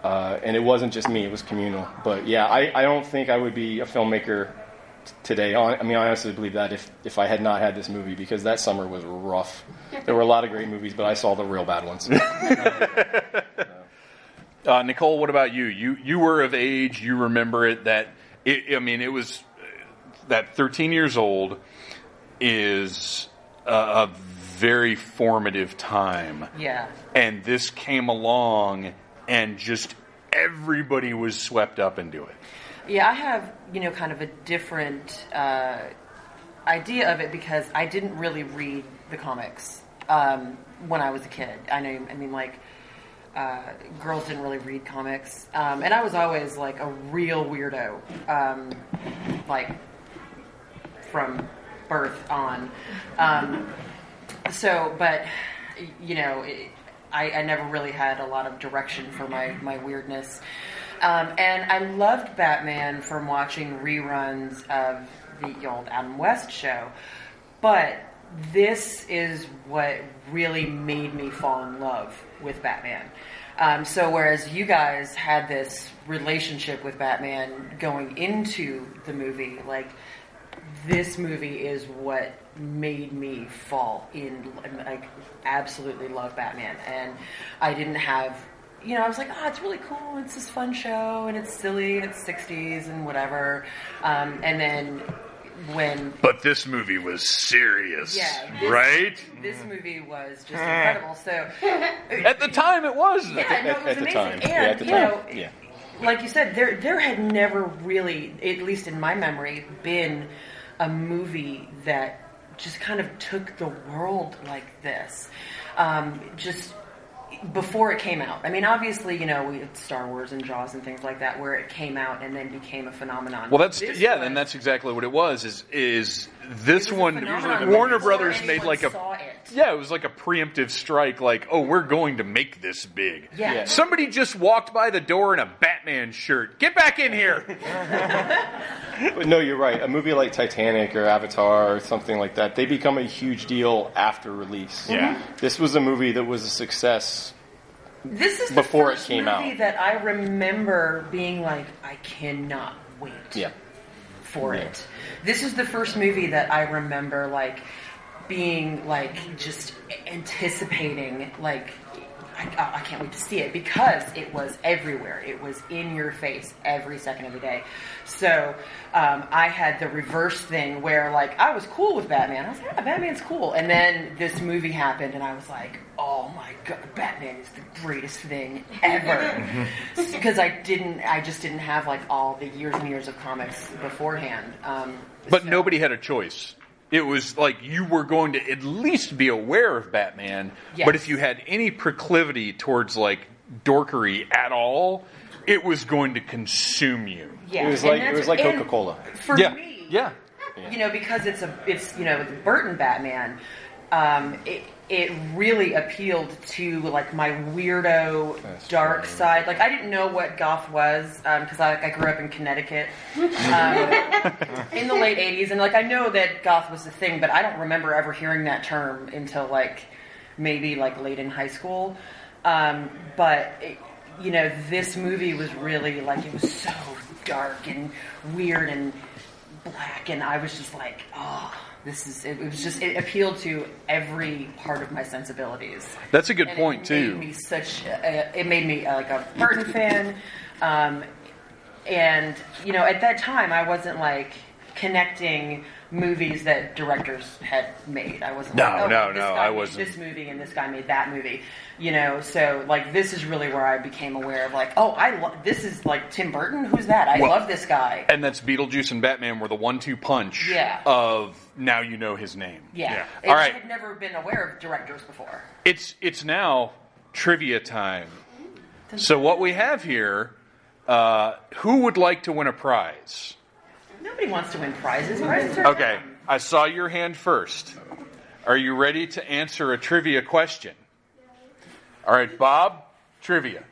uh, and it wasn't just me; it was communal. But yeah, I, I don't think I would be a filmmaker t- today. I mean, I honestly believe that if if I had not had this movie, because that summer was rough. There were a lot of great movies, but I saw the real bad ones. Uh, Nicole, what about you? You you were of age. You remember it. That it, I mean, it was that 13 years old is a, a very formative time, Yeah. and this came along, and just everybody was swept up into it. Yeah, I have, you know, kind of a different uh, idea of it because I didn't really read the comics um, when I was a kid. I know, I mean, like, uh, girls didn't really read comics. Um, and I was always, like, a real weirdo, um, like, from birth on. Um, so, but, you know, it, I, I never really had a lot of direction for my, my weirdness. Um, and I loved Batman from watching reruns of the old Adam West show. But this is what really made me fall in love with Batman. Um, so, whereas you guys had this relationship with Batman going into the movie, like, this movie is what made me fall in like absolutely love Batman. And I didn't have you know I was like oh it's really cool. It's this fun show and it's silly and it's 60s and whatever. Um, and then when But this movie was serious, yeah this, right? this movie was just incredible so At the time, it was. yeah, no, it at, was at the amazing. time, And yeah, at the you time, know, yeah. like you said, there there had never really, at least in my memory, been a movie that just kind of took the world like this. Um, just before it came out. I mean, obviously, you know, we had Star Wars and Jaws and things like that, where it came out and then became a phenomenon. Well, that's This yeah, was- and that's exactly what it was. Is is this it was a one? Warner Brothers made like a saw it. yeah, it was like a preemptive strike. Like, oh, we're going to make this big. Yeah. Yeah. Somebody just walked by the door in a Batman shirt. Get back in here. But no, you're right. A movie like Titanic or Avatar or something like that, they become a huge deal after release. Yeah. This was a movie that was a success. This is the Before it came movie out. that I remember being like, I cannot wait. Yeah. For Yeah. it. This is the first movie that I remember like being like just anticipating like I, I can't wait to see it because it was everywhere. It was in your face every second of the day. So um, I had the reverse thing where like I was cool with Batman. I was like, yeah, Batman's cool. And then this movie happened, and I was like, oh my god, Batman is the greatest thing ever. Because I didn't, I just didn't have like all the years and years of comics beforehand. Um, But so- nobody had a choice. It was like you were going to at least be aware of Batman, Yes. but if you had any proclivity towards like dorkery at all, it was going to consume you. Yeah, It was like it was like Coca Cola. For yeah, me, yeah. you know, because it's a, it's you know, the Burton Batman. Um, it it really appealed to like my weirdo That's dark funny. side. Like I didn't know what goth was because I, I grew up in Connecticut um, in the late '80s, and like I know that goth was a thing, but I don't remember ever hearing that term until like maybe like late in high school. Um, but it, you know, this movie was really like it was so dark and weird and black, and I was just like, oh, this is. It, was just it appealed to every part of my sensibilities. That's a good And point it too. Me such. A, it made me uh, like a Burton fan, um, and you know, at that time, I wasn't like connecting movies that directors had made. I wasn't No, like, oh, no, this no, guy I wasn't. This movie and this guy made that movie. You know, so like this is really where I became aware of like, oh, I love this is like Tim Burton. Who's that? I Well, love this guy. And that's Beetlejuice and Batman were the one-two punch Yeah. of now you know his name. Yeah, All I right. had never been aware of directors before. It's it's now trivia time. So what we have here, uh, who would like to win a prize? Nobody wants to win prizes. Prizes are Okay, I saw your hand first. Are you ready to answer a trivia question? All right, Bob, trivia.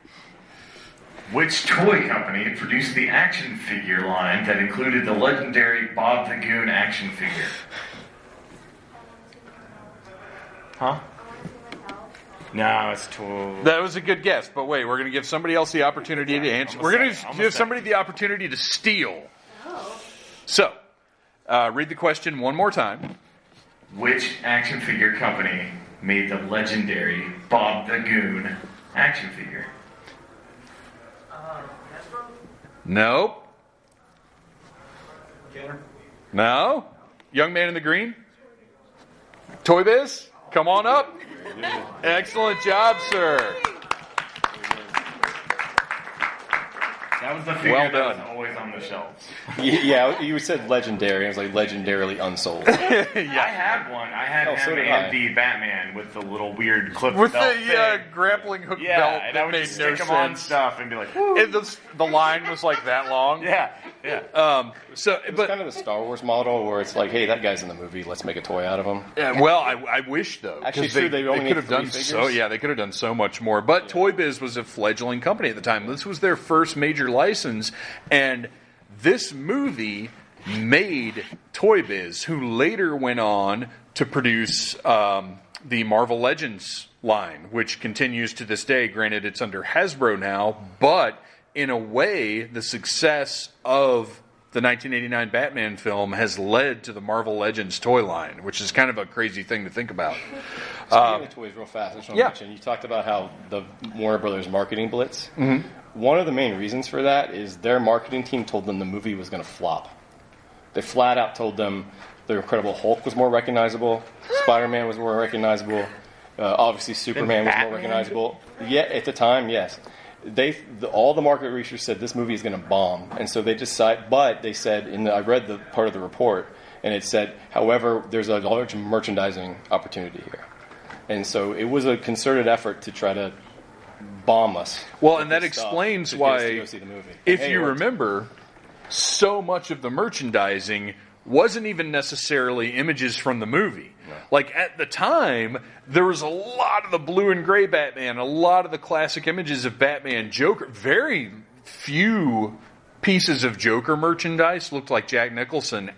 Which toy company produced the action figure line that included the legendary Bob the Goon action figure? Huh? No, it's too. That was a good guess, but wait, we're going to give somebody else the opportunity to answer. We're going to give almost somebody the opportunity to steal. Oh. So, uh, read the question one more time. Which action figure company made the legendary Bob the Goon action figure? Nope. Kenner? No. Young man in the green. Toy Biz, come on up. Excellent job, sir. That was the figure Well that was done. always on the shelves. Y- Yeah, you said legendary. I was like legendarily unsold. I had one. I had Oh, so him did and I. the Batman with the little weird clip With belt the uh, grappling hook yeah, belt and I that would made just no stick them on stuff and be like, "Woo." The, the line was like that long. yeah, yeah. Um, so, It's but kind of the Star Wars model where it's like, hey, that guy's in the movie. Let's make a toy out of him. Yeah, well, I, I wish though. Actually, they, true, they only could have three done so. Yeah, they could have done so much more. But Toy Biz was a fledgling company at the time. This was their first major license, and this movie made Toy Biz, who later went on to produce um, the Marvel Legends line, which continues to this day. Granted, it's under Hasbro now, but in a way, the success of the 1989 Batman film has led to the Marvel Legends toy line, which is kind of a crazy thing to think about. Speaking of toys, real fast, I just want yeah. to mention you talked about how the Warner Brothers marketing blitz. Mm-hmm. One of the main reasons for that is their marketing team told them the movie was going to flop. They flat out told them the Incredible Hulk was more recognizable, Spider Man was more recognizable, uh, obviously Superman was more recognizable. Yeah, at the time, yes. They the, all the market research said this movie is going to bomb, and so they decide. But they said in the, I read the part of the report, and it said, however, there's a large merchandising opportunity here. And so it was a concerted effort to try to bomb us. Well, and that explains to get us to why, go see the movie. if Hey, you remember, so much of the merchandising wasn't even necessarily images from the movie. Like at the time, there was a lot of the blue and gray Batman, a lot of the classic images of Batman, Joker. Very few pieces of Joker merchandise looked like Jack Nicholson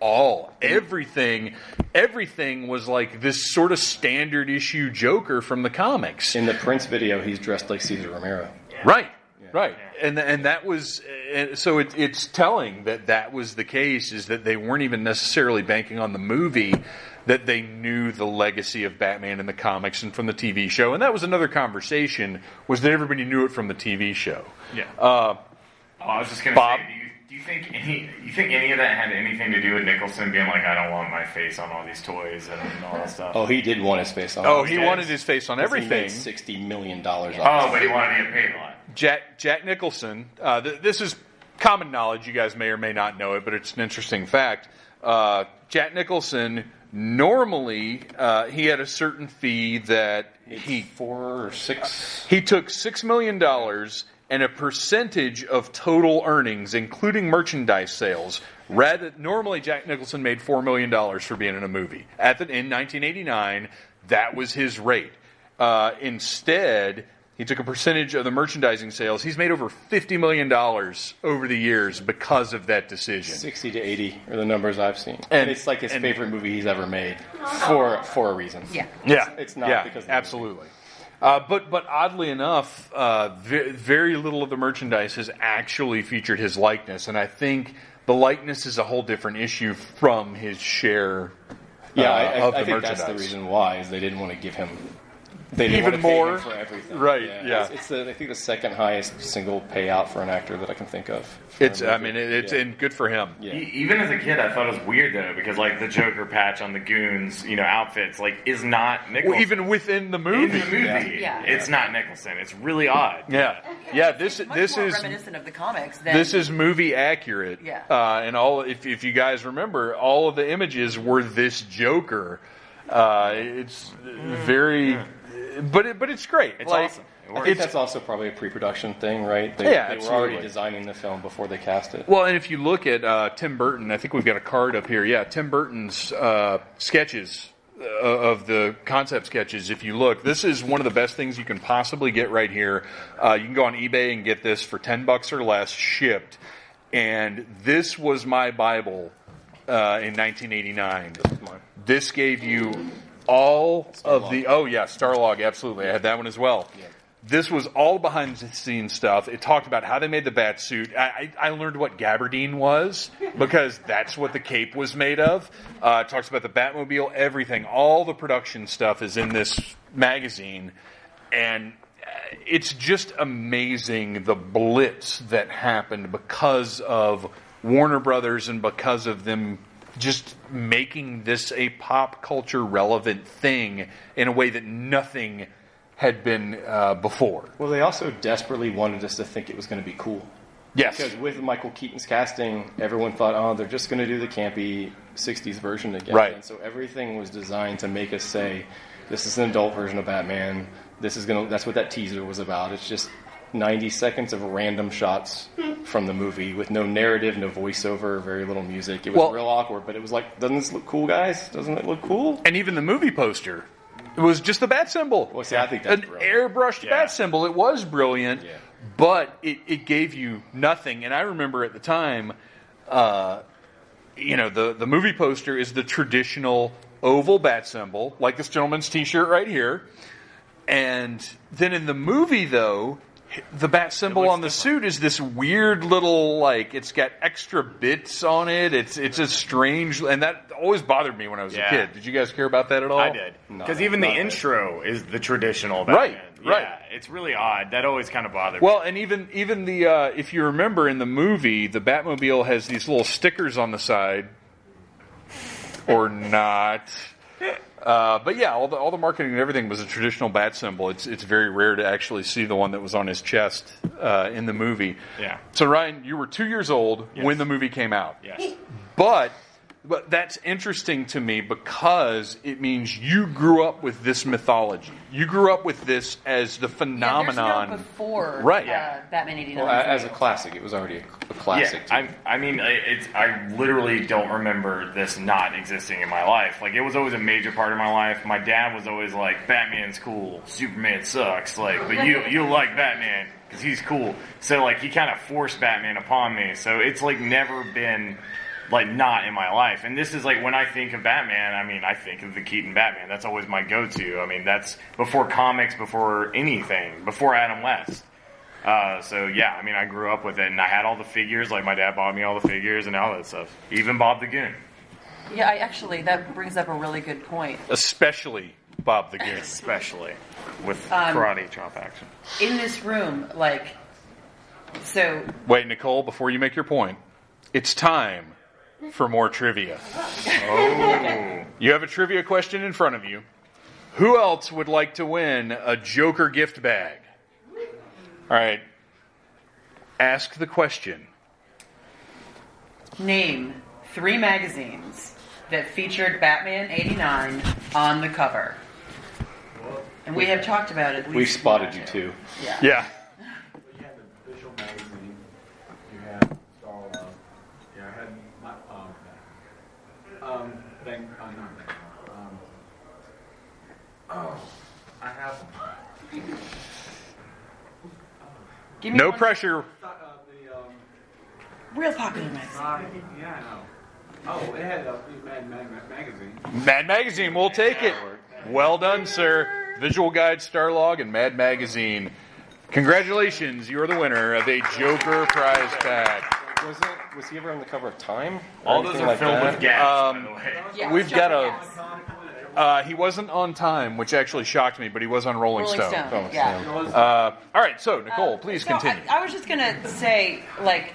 all. Everything, everything was like this sort of standard issue Joker from the comics. in the Prince video, he's dressed like Cesar Romero. Right, right, and and that was and so it, it's telling that that was the case. Is that they weren't even necessarily banking on the movie. That they knew the legacy of Batman in the comics and from the TV show, and that was another conversation. Was that everybody knew it from the TV show? Yeah. Uh, Oh, I was just gonna Bob? say, do you, do you think any you think any of that had anything to do with Nicholson being like, I don't want my face on all these toys and all that stuff? Oh, he did want his face on. oh, he Okay. wanted his face on everything. He everything. made sixty million dollars. Oh, but he wanted to get paid a lot. Jack Jack Nicholson. Uh, th- this is common knowledge. You guys may or may not know it, but it's an interesting fact. Uh, Jack Nicholson normally uh, he had a certain fee that he four or six. he took six million dollars and a percentage of total earnings, including merchandise sales. Rather, normally Jack Nicholson made four million dollars for being in a movie. At the, in 1989, that was his rate. Uh, instead, he took a percentage of the merchandising sales. He's made over fifty million dollars over the years because of that decision. Sixty to eighty are the numbers I've seen, and, And- it's like his and- favorite movie he's ever made for for a reason. Yeah. Yeah, it's not yeah, because of the absolutely. Uh, but but oddly enough, uh, ve- very little of the merchandise has actually featured his likeness, and I think the likeness is a whole different issue from his share. Yeah, uh, I, I, of I the think that's the merchandise. reason why is they didn't want to give him. They Even want to pay him more? for everything. Right, yeah. It's, it's the, I think the second highest single payout for an actor that I can think of. It's. I mean, it's Yeah. and good for him. Yeah. E- Even as a kid, I thought it was weird though, because like the Joker patch on the goons, you know, outfits, like is not Nicholson. Well, even within the in movie. the movie, Yeah. it's not Nicholson. It's really odd. Yeah, yeah. This Much this more is reminiscent of the comics than this is movie accurate. Yeah. Uh, and all if if you guys remember, all of the images were this Joker. Uh, it's very, but it, but it's great. It's like, awesome. It I think It's that's also probably a pre-production thing, right? They, Yeah, they were absolutely. already designing the film before they cast it. Well, and if you look at uh, Tim Burton, I think we've got a card up here. Yeah, Tim Burton's uh, sketches uh, of the concept sketches. If you look, this is one of the best things you can possibly get right here. Uh, you can go on eBay and get this for ten bucks or less, shipped. And this was my Bible uh, in 1989. This gave you all of the. Oh yeah, Starlog, absolutely. I had that one as well. This was all behind the scenes stuff. It talked about how they made the bat suit. I, I, I learned what gabardine was because that's what the cape was made of. Uh, it talks about the Batmobile, everything. All the production stuff is in this magazine, and uh, it's just amazing the blitz that happened because of Warner Brothers and because of them just making this a pop culture relevant thing in a way that nothing had been uh, before. Well, they also desperately wanted us to think it was going to be cool. Yes. Because with Michael Keaton's casting, everyone thought, oh, they're just going to do the campy 60s version again. Right. And so everything was designed to make us say, this is an adult version of Batman. This is going to, that's what that teaser was about. It's just 90 seconds of random shots from the movie with no narrative, no voiceover, very little music. It was Well- real awkward, but it was like, doesn't this look cool, guys? Doesn't it look cool? And even the movie poster, it was just the bat symbol. Well, see, I think that's An brilliant. airbrushed Yeah. bat symbol. It was brilliant, Yeah. but it, it gave you nothing. And I remember at the time, uh, you know, the, the movie poster is the traditional oval bat symbol, like this gentleman's t shirt right here. And then in the movie, though, the bat symbol on the suit is this weird little like it's got extra bits on it. It's it's a strange, and that always bothered me when I was Yeah. a kid. Did you guys care about that at all? I did No, because even the not intro is the traditional Right, Batman. right. Yeah, it's really odd. That always kind of bothered me. Well, and even even the uh, if you remember in the movie, the Batmobile has these little stickers on the side, or not. Uh, but yeah, all the all the marketing and everything was a traditional bat symbol. It's it's very rare to actually see the one that was on his chest uh, in the movie. Yeah. So Ryan, you were two years old Yes. when the movie came out. Yes. But but that's interesting to me because it means you grew up with this mythology. You grew up with this as the phenomenon. there's no before Right. uh, Batman 89. Well, as a classic, it was already a, a classic. Yeah, I, I mean, I- it's, I literally don't remember this not existing in my life. Like, it was always a major part of my life. My dad was always like, Batman's cool, Superman sucks. Like, but you, you like Batman because he's cool. So, like, he kind of forced Batman upon me. So it's, like, never been, like, not in my life. And this is, like, when I think of Batman, I mean, I think of the Keaton Batman. That's always my go to. I mean, that's before comics, before anything, before Adam West. Uh, so yeah, I mean, I grew up with it, and I had all the figures. Like my dad bought me all the figures and all that stuff. Even Bob the Goon. Yeah, I actually that brings up a really good point. especially Bob the Goon. especially with Um, karate chop action. In this room, like, so Wait, Nicole, before you make your point, it's time for more trivia. Oh. You have a trivia question in front of you. Who else would like to win a Joker gift bag? All right. Ask the question. name three magazines that featured Batman 89 on the cover. And we have talked about it. We've spotted you too. Yeah. Yeah. You had the visual magazine. You had Star Love. Yeah, I had my um, thing. Uh, not thing. Um, oh, I have them. Give me No one- pressure. Uh, the um, Real popular magazine. uh, yeah, I know. Oh, it had a Mad Mad magazine. Mad Magazine, we'll take it. Well done, sir. Visual Guide, Starlog, and Mad Magazine. Congratulations, you're the winner of a Joker prize bag. Was it was he ever on the cover of Time? or All those anything are like filled that? with gas, Um, by the way. Yeah, We've got a- gas. Uh, he wasn't on time, which actually shocked me, but he was on Rolling, Rolling Stone. Oh, yeah. Uh, all right, so Nicole, please So continue. I, I was just gonna say, like,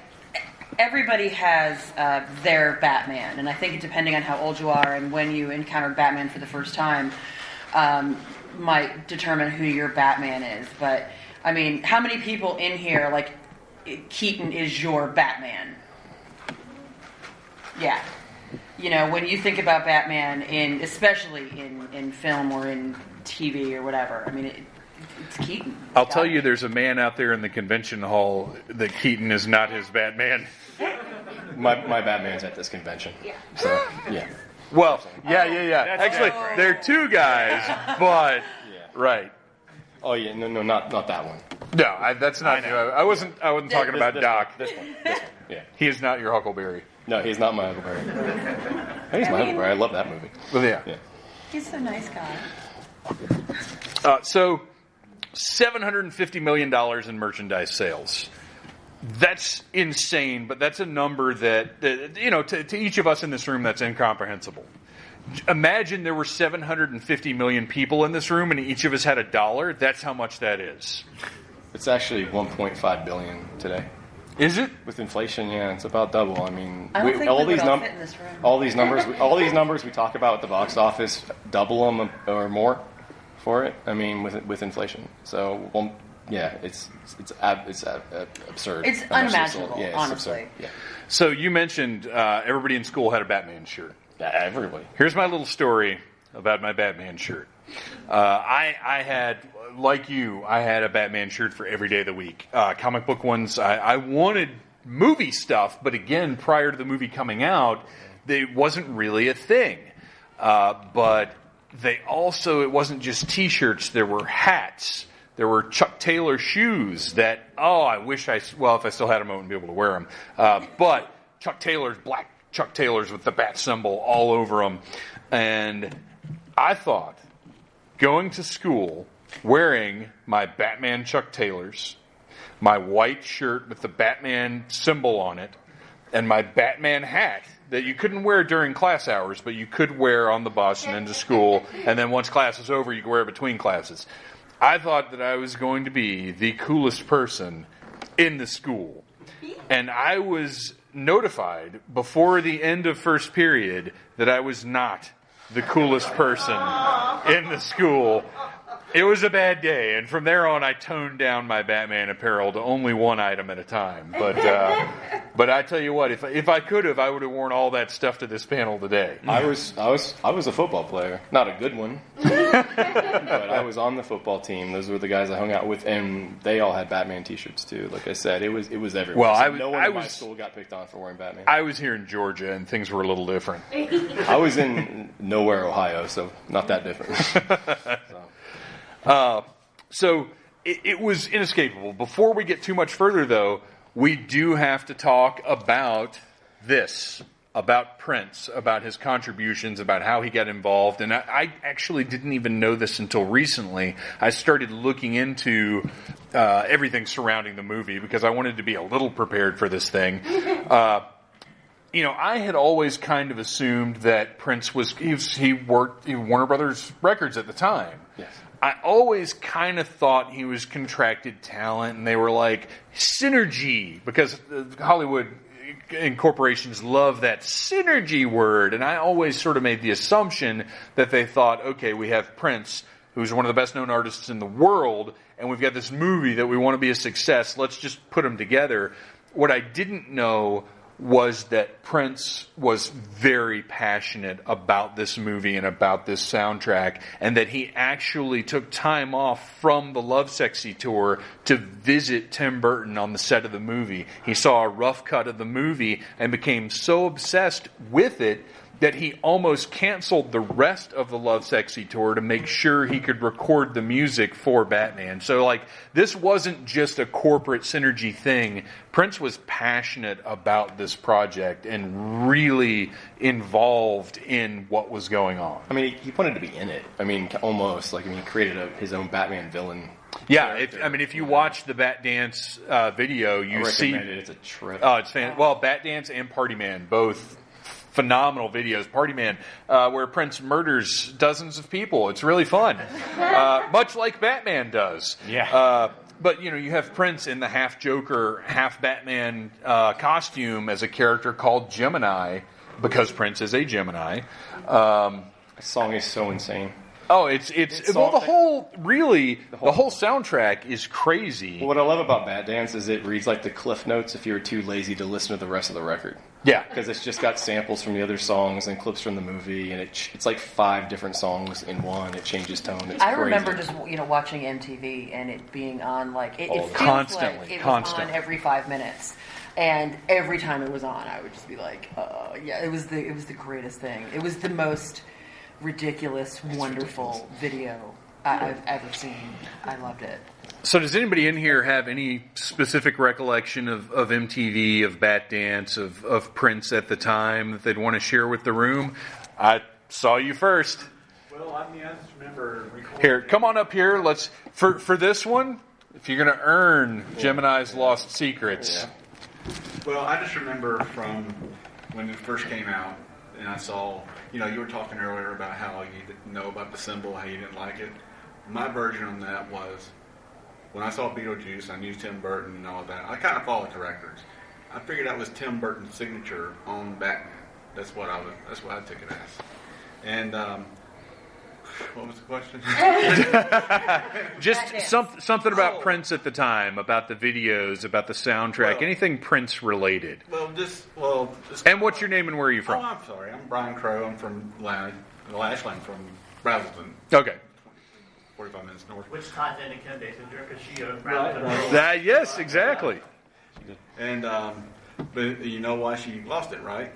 everybody has uh, their Batman, and I think depending on how old you are and when you encountered Batman for the first time, um, might determine who your Batman is. But I mean, how many people in here like Keaton is your Batman? Yeah. You know, when you think about Batman in, especially in, in film or in TV or whatever, I mean, it, it's Keaton. I'll tell you, there's a man out there in the convention hall that Keaton is not his Batman. My, my Batman's at this convention. Yeah. So, yeah. Well, yeah, yeah, yeah. That's Actually, different. they're two guys, but Yeah. right. Oh, yeah, no, no, not, not that one. No, I, that's not. I, I wasn't. I wasn't talking This- about this Doc. One, this one. This one. Yeah. He is not your Huckleberry. No, he's not my Huckleberry. He's my Huckleberry. I love that movie. Well, yeah. Yeah. He's a nice guy. Uh, so, seven hundred and fifty million dollars in merchandise sales. That's insane, but that's a number that, that you know to, to each of us in this room that's incomprehensible. Imagine there were 750 million people in this room and each of us had a dollar. That's how much that is. It's actually 1.5 billion today. Is it? With inflation, yeah, it's about double. I mean, I don't all these all num- fit in this room. all these numbers, we- all these numbers we talk about at the box office, double them or more for it. I mean, with with inflation. So, well, yeah, it's it's ab- it's ab- ab- absurd. It's how much they sold. unimaginable, Yeah, it's honestly. absurd. Yeah. So you mentioned uh, everybody in school had a Batman shirt. Everybody. Here's my little story about my Batman shirt. Uh, I, I had, like you, I had a Batman shirt for every day of the week. Uh, comic book ones, I, I wanted movie stuff, but again, prior to the movie coming out, it wasn't really a thing. Uh, but they also, it wasn't just T-shirts. There were hats. There were Chuck Taylor shoes that, oh, I wish I, well, if I still had them, I wouldn't be able to wear them. Uh, but Chuck Taylor's black Chuck Taylors with the bat symbol all over them. And I thought going to school wearing my Batman Chuck Taylors, my white shirt with the Batman symbol on it, and my Batman hat that you couldn't wear during class hours, but you could wear on the bus and into school, and then once class was over, you could wear it between classes. I thought that I was going to be the coolest person in the school. And I was notified before the end of first period that I was not the coolest person in the school. It was a bad day, and from there on, I toned down my Batman apparel to only one item at a time. But, uh, but I tell you what, if if I could have, I would have worn all that stuff to this panel today. I was I was I was a football player, not a good one, but I was on the football team. Those were the guys I hung out with, and they all had Batman T-shirts too. Like I said, it was it was everywhere. Well, So I was- no one I in my was- school got picked on for wearing Batman. I was here in Georgia, and things were a little different. I was in nowhere, Ohio, so not that different. So, So it, it was inescapable. Before we get too much further, though, we do have to talk about this, about Prince, about his contributions, about how he got involved. And I, I actually didn't even know this until recently. I started looking into uh, everything surrounding the movie because I wanted to be a little prepared for this thing. Uh, you know, I had always kind of assumed that Prince was he, was, he worked in Warner Brothers Records at the time. Yes. I always kind of thought he was contracted talent, and they were like synergy because Hollywood corporations love that synergy word, and I always sort of made the assumption that they thought, okay, we have Prince, who's one of the best known artists in the world, and we've got this movie that we want to be a success. Let's just put them together. What I didn't know was that Prince was very passionate about this movie and about this soundtrack, and that he actually took time off from the Lovesexy tour to visit Tim Burton on the set of the movie. He saw a rough cut of the movie and became so obsessed with it that he almost canceled the rest of the Lovesexy tour to make sure he could record the music for Batman. So, like, this wasn't just a corporate synergy thing. Prince was passionate about this project and really involved in what was going on. I mean, he, he wanted to be in it. I mean, almost like I mean, he created a, his own Batman villain. Yeah, if, I mean, if you watch the Batdance uh, video, you see. it. It's a trip. Oh, it's fan. Well, Batdance and Party Man, both phenomenal videos. Party Man, uh, where Prince murders dozens of people. It's really fun, uh, much like Batman does. Yeah. Uh, but you know, you have Prince in the half Joker, half Batman uh, costume as a character called Gemini, because Prince is a Gemini. Um, the song is so insane. Oh, it's it's, It's well, the all- whole really the whole, whole- soundtrack is crazy. What I love about Batdance is it reads like the cliff notes if you were too lazy to listen to the rest of the record. Yeah. Because it's just got samples from the other songs and clips from the movie, and it, ch- it's like five different songs in one. It changes tone. It's I crazy. remember just you know watching MTV and it being on like it, it feels Constantly, like it was constantly. on every five minutes, and every time it was on, I would just be like, uh, yeah, it was the it was the greatest thing. It was the most ridiculous, wonderful video I, I've ever seen. I loved it. So, does anybody in here have any specific recollection of, of MTV, of Batdance, of, of Prince at the time that they'd want to share with the room? I saw you first. Well, I mean, I just remember recording. Here, come on up here. Let's for for this one. If you're going to earn Gemini's Lost Secrets, Well, I just remember from when it first came out, and I saw, you know, you were talking earlier about how you didn't know about the symbol, how you didn't like it. My version on that was when I saw Beetlejuice, I knew Tim Burton and all that. I kind of followed the records. I figured that was Tim Burton's signature on Batman. That's what I was. That's what I took it as. And um, what was the question? just some, something about Oh. Prince at the time, about the videos, about the soundtrack, Well- anything Prince related. well, just well, just And what's your name and where are you from? Oh, from? I'm sorry. I'm Brian Crow. I'm from Land, Ashland, from Braselton, Okay. 45 minutes north. Which ties into Kim Basinger because she owns Right, right. That yes, exactly. And um, but you know why she lost it, right?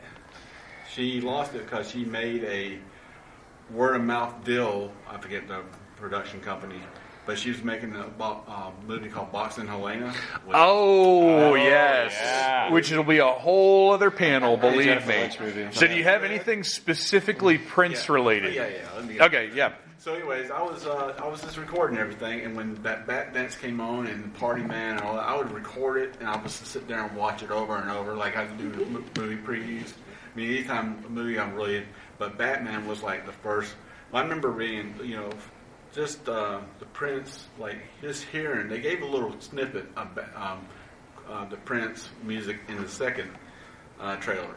She lost it because she made a word of mouth deal. I forget the production company, but she was making a bo- uh, movie called Boxing Helena. which- Oh, yes. yeah. Which will be a whole other panel, believe me. So, do you have anything specifically Prince related? Yeah, yeah. Let me Okay, yeah. So, anyways, I was uh, I was just recording everything, and when that Batdance came on and Party Man and all that, I would record it, and I would just sit there and watch it over and over, like I do movie previews. I mean, anytime a movie I'm really, but Batman was like the first. I remember reading, you know, just uh, the Prince, like just hearing. They gave a little snippet of um, uh, the Prince music in the second uh, trailer.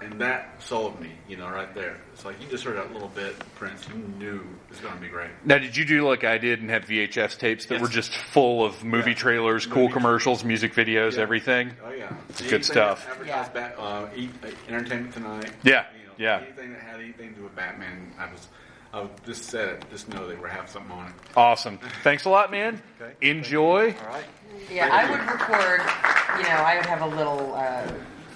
And that sold me, you know, right there. It's like you just heard that little bit, Prince. You knew it's going to be great. Now, did you do like I did and have VHS tapes that Yes. were just full of movie Yeah. trailers, cool Movie- commercials, music videos, Yeah. everything? Oh yeah, Good stuff. Advertised Bat, uh, uh, Entertainment Tonight. Yeah, yeah. Anything that had anything to do with Batman, I was, I was just said it. Just know they were having something on it. Awesome. Thanks a lot, man. Okay. Enjoy. All right. Yeah, I would record. You know, I would have a little uh,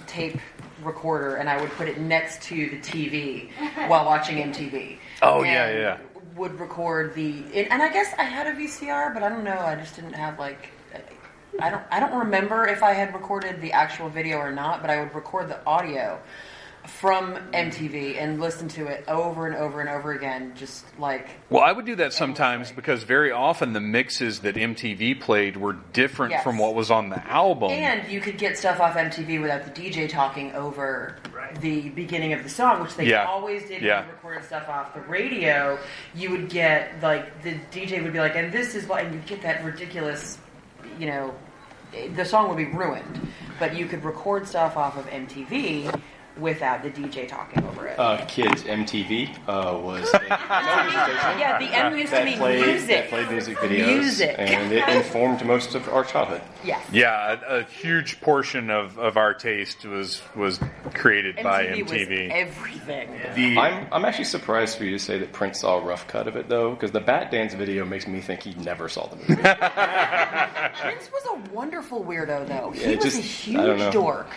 tape recorder, and I would put it next to the TV while watching MTV. Oh, yeah, And yeah. Would record the, and and I guess I had a VCR, but I don't know. I just didn't have like. I don't. I don't remember if I had recorded the actual video or not, but I would record the audio from MTV and listen to it over and over and over again, just like Well, I would do that sometimes because very often the mixes that MTV played were different Yes. from what was on the album. And you could get stuff off MTV without the DJ talking over Right. the beginning of the song, which they Yeah. always did Yeah. when they recorded stuff off the radio. You would get like the DJ would be like, and this is what, and you'd get that ridiculous, you know, the song would be ruined, but you could record stuff off of MTV without the DJ talking over it. Uh, kids, MTV uh, was a yeah, the M used to that mean played, music. that played music videos, Music. and it informed most of our childhood. yes. yeah, a, a huge portion of, of our taste was was created by MTV was MTV. everything. The- I'm, I'm actually surprised for you to say that Prince saw a rough cut of it, though, because the Batdance video makes me think he never saw the movie. Prince was a wonderful weirdo, though. He Yeah, was just- a I don't huge dork.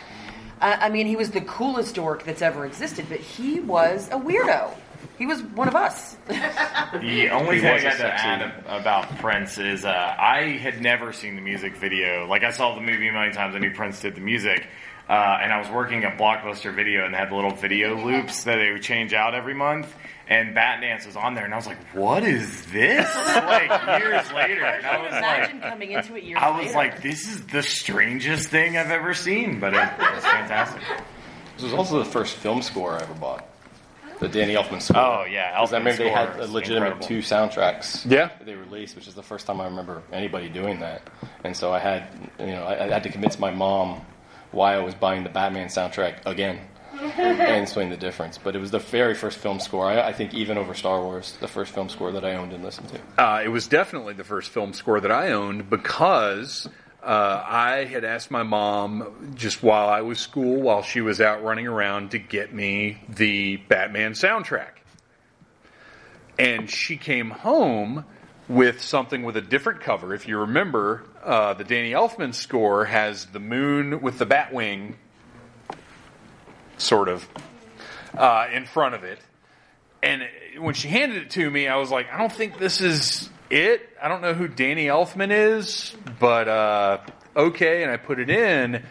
I, I mean, he was the coolest dork that's ever existed, but he was a weirdo. He was one of us. The only He thing I was a got to sexy- add ab- about Prince is uh, I had never seen the music video. Like I saw the movie many times. I knew Prince did the music, uh, and I was working at Blockbuster Video and they had the little video loops that they would change out every month. And Batdance was on there, and I was like, "What is this?" like years later, and I was Imagine like, coming into it years I was later. like, "This is the strangest thing I've ever seen," but it, it was fantastic. This was also the first film score I ever bought. The Danny Elfman score. Oh, yeah, 'Cause I Elfman remember they had a legitimate incredible. two soundtracks. Yeah. that They released, which is the first time I remember anybody doing that. And so I had, you know, I, I had to convince my mom why I was buying the Batman soundtrack again. and explain the difference, but it was the very first film score. I, I think even over Star Wars, the first film score that I owned and listened to. Uh, it was definitely the first film score that I owned because uh, I had asked my mom just while I was school, while she was out running around, to get me the Batman soundtrack. And she came home with something with a different cover. If you remember, uh, the Danny Elfman score has the moon with the Batwing, sort of, uh, in front of it. And when she handed it to me, I was like, I don't think this is it. I don't know who Danny Elfman is, but uh, okay. And I put it in.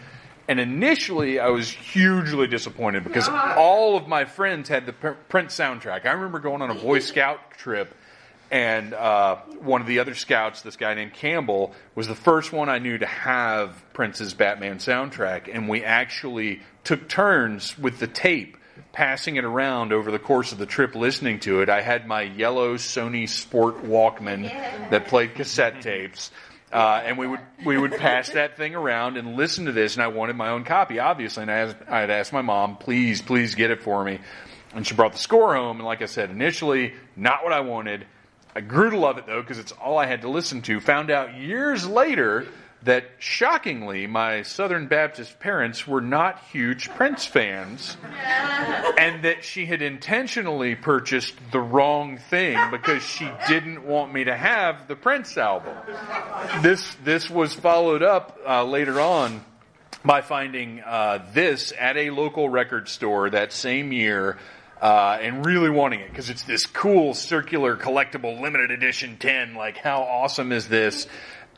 And initially, I was hugely disappointed because all of my friends had the Pr- Prince soundtrack. I remember going on a Boy Scout trip, and uh, one of the other scouts, this guy named Campbell, was the first one I knew to have Prince's Batman soundtrack. And we actually took turns with the tape passing it around over the course of the trip listening to it. I had my yellow Sony Sport Walkman that played cassette tapes. Uh, and we would we would pass that thing around and listen to this, and I wanted my own copy, obviously. And I, asked, I had asked my mom, please, please get it for me. And she brought the score home, and like I said, initially, not what I wanted. I grew to love it though, because it's all I had to listen to. Found out years later that shockingly, my Southern Baptist parents were not huge Prince fans, and that she had intentionally purchased the wrong thing because she didn't want me to have the Prince album. This this was followed up uh, later on by finding uh, this at a local record store that same year. Uh, and really wanting it because it's this cool circular collectible limited edition 10 like how awesome is this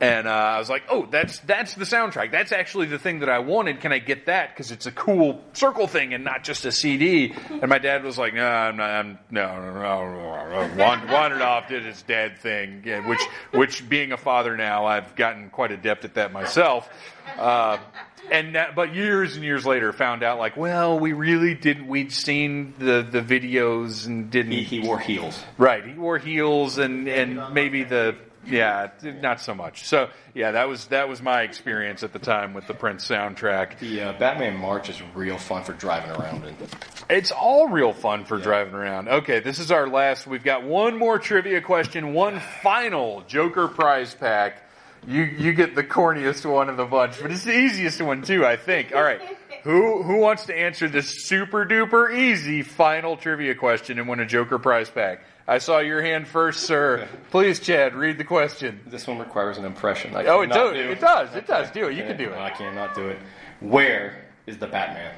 and uh, I was like, "Oh, that's that's the soundtrack. That's actually the thing that I wanted. Can I get that? Because it's a cool circle thing and not just a CD." And my dad was like, "No, I'm not. I'm, no, no, no, no, no." Wan- Wandered off, did his dad thing, yeah, which which being a father now, I've gotten quite adept at that myself. Uh, and that, but years and years later, found out like, well, we really didn't. We'd seen the the videos and didn't. He, he wore heels. Right, he wore heels and and maybe the yeah, not so much. So yeah, that was that was my experience at the time with the Prince soundtrack. The uh, Batman March is real fun for driving around in. It's all real fun for driving around. Okay, this is our last. We've got one more trivia question, one final Joker prize pack. You you get the corniest one of the bunch, but it's the easiest one too, I think. All right. Who who wants to answer this super duper easy final trivia question and win a Joker prize pack? I saw your hand first, sir. Please, Chad, read the question. This one requires an impression. I Oh, it cannot does. do. It does. It does. Do it. You can do No, it. I cannot do it. Where is the Batman?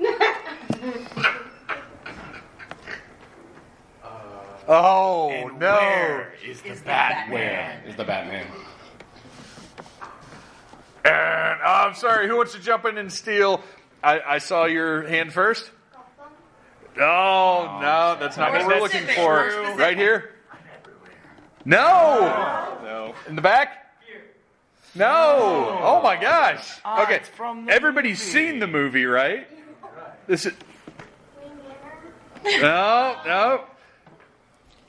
Oh And no! Where is the Is the Batman? Where is the Batman? And oh, I'm sorry. Who wants to jump in and steal? I, I saw your hand first. Oh no, that's not what we're looking for. specific. Right here. No. No. In the back. No. Oh my gosh. Okay. from Everybody's movie. seen the movie, right? This is. No, no.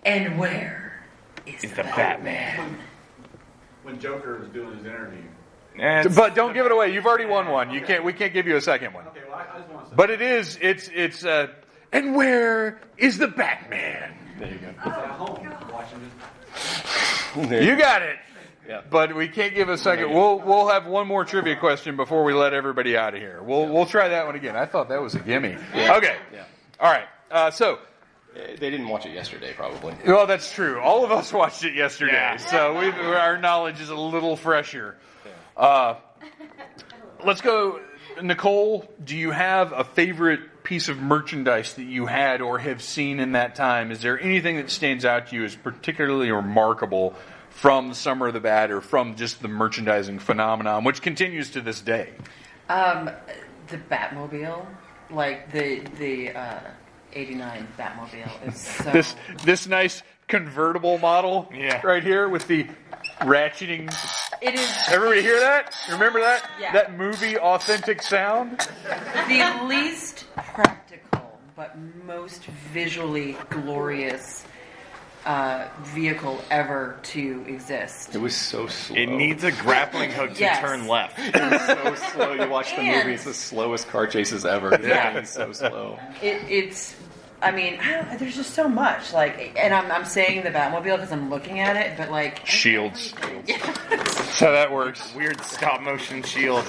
And where is Is the Batman? When Joker was doing his interview. But don't give it away. You've already won one. You can't. We can't give you a second one. Okay, well, I, I just want to say. But it is. It's. It's. Uh, and where is the Batman? There you go. at home. You got it. Yeah. But we can't give a second. We'll we'll have one more trivia question before we let everybody out of here. We'll we'll try that one again. I thought that was a gimme. Okay. Yeah. All right. Uh, so, They didn't watch it yesterday, probably. well, that's true. All of us watched it yesterday, Yeah. so we our knowledge is a little fresher. Uh, let's go. Nicole, do you have a favorite piece of merchandise that you had or have seen in that time? Is there anything that stands out to you as particularly remarkable from the Summer of the Bat or from just the merchandising phenomenon, which continues to this day? Um, the Batmobile, like the the uh, '89 Batmobile, is so. This this nice convertible model Yeah. right here with the ratcheting. it is Everybody hear that? Remember that? Yeah. That movie authentic sound? the least practical but most visually glorious uh, vehicle ever to exist. It was so slow. It needs a grappling hook to Yes. turn left. so slow. You watch the And- movie; it's the slowest car chases ever. Yeah. It's so slow. It, it's, I mean, I don't, there's just so much. Like, and I'm, I'm saying the Batmobile because I'm looking at it, but like, Shields. That's how that works. Weird stop motion shield.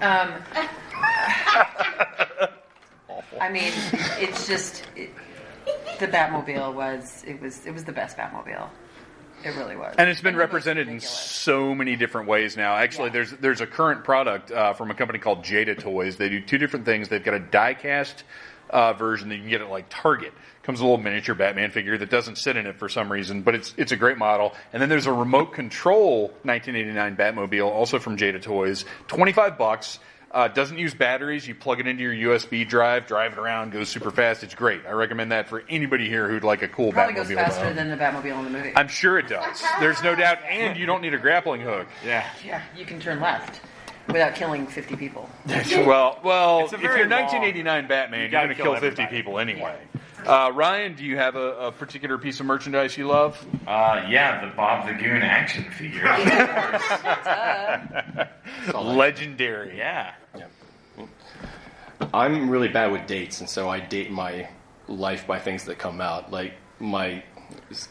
um, I mean, it's just it, the Batmobile was it was it was the best Batmobile. It really was, And it's been the most represented in so many different ways now. Actually, Yeah. there's there's a current product uh, from a company called Jada Toys. They do two different things. They've got a die-cast uh, version that you can get at like Target. Comes a little miniature Batman figure that doesn't sit in it for some reason, but it's it's a great model. And then there's a remote control 1989 Batmobile, also from Jada Toys, 25 bucks. Uh, doesn't use batteries. You plug it into your USB drive, drive it around, goes super fast. It's great. I recommend that for anybody here who'd like a cool Probably Batmobile. goes faster than the Batmobile in the movie. I'm sure it does. There's no doubt, and you don't need a grappling hook. Yeah. yeah, you can turn left without killing 50 people. Well, well, It's a if you're long- 1989 Batman, You you're gotta going to kill kill 50 everybody. people anyway. Uh, Ryan, do you have a, a particular piece of merchandise you love? Uh, yeah, the Bob the Goon action figure. Legendary. Yeah. I'm really bad with dates, and so I date my life by things that come out. Like my, just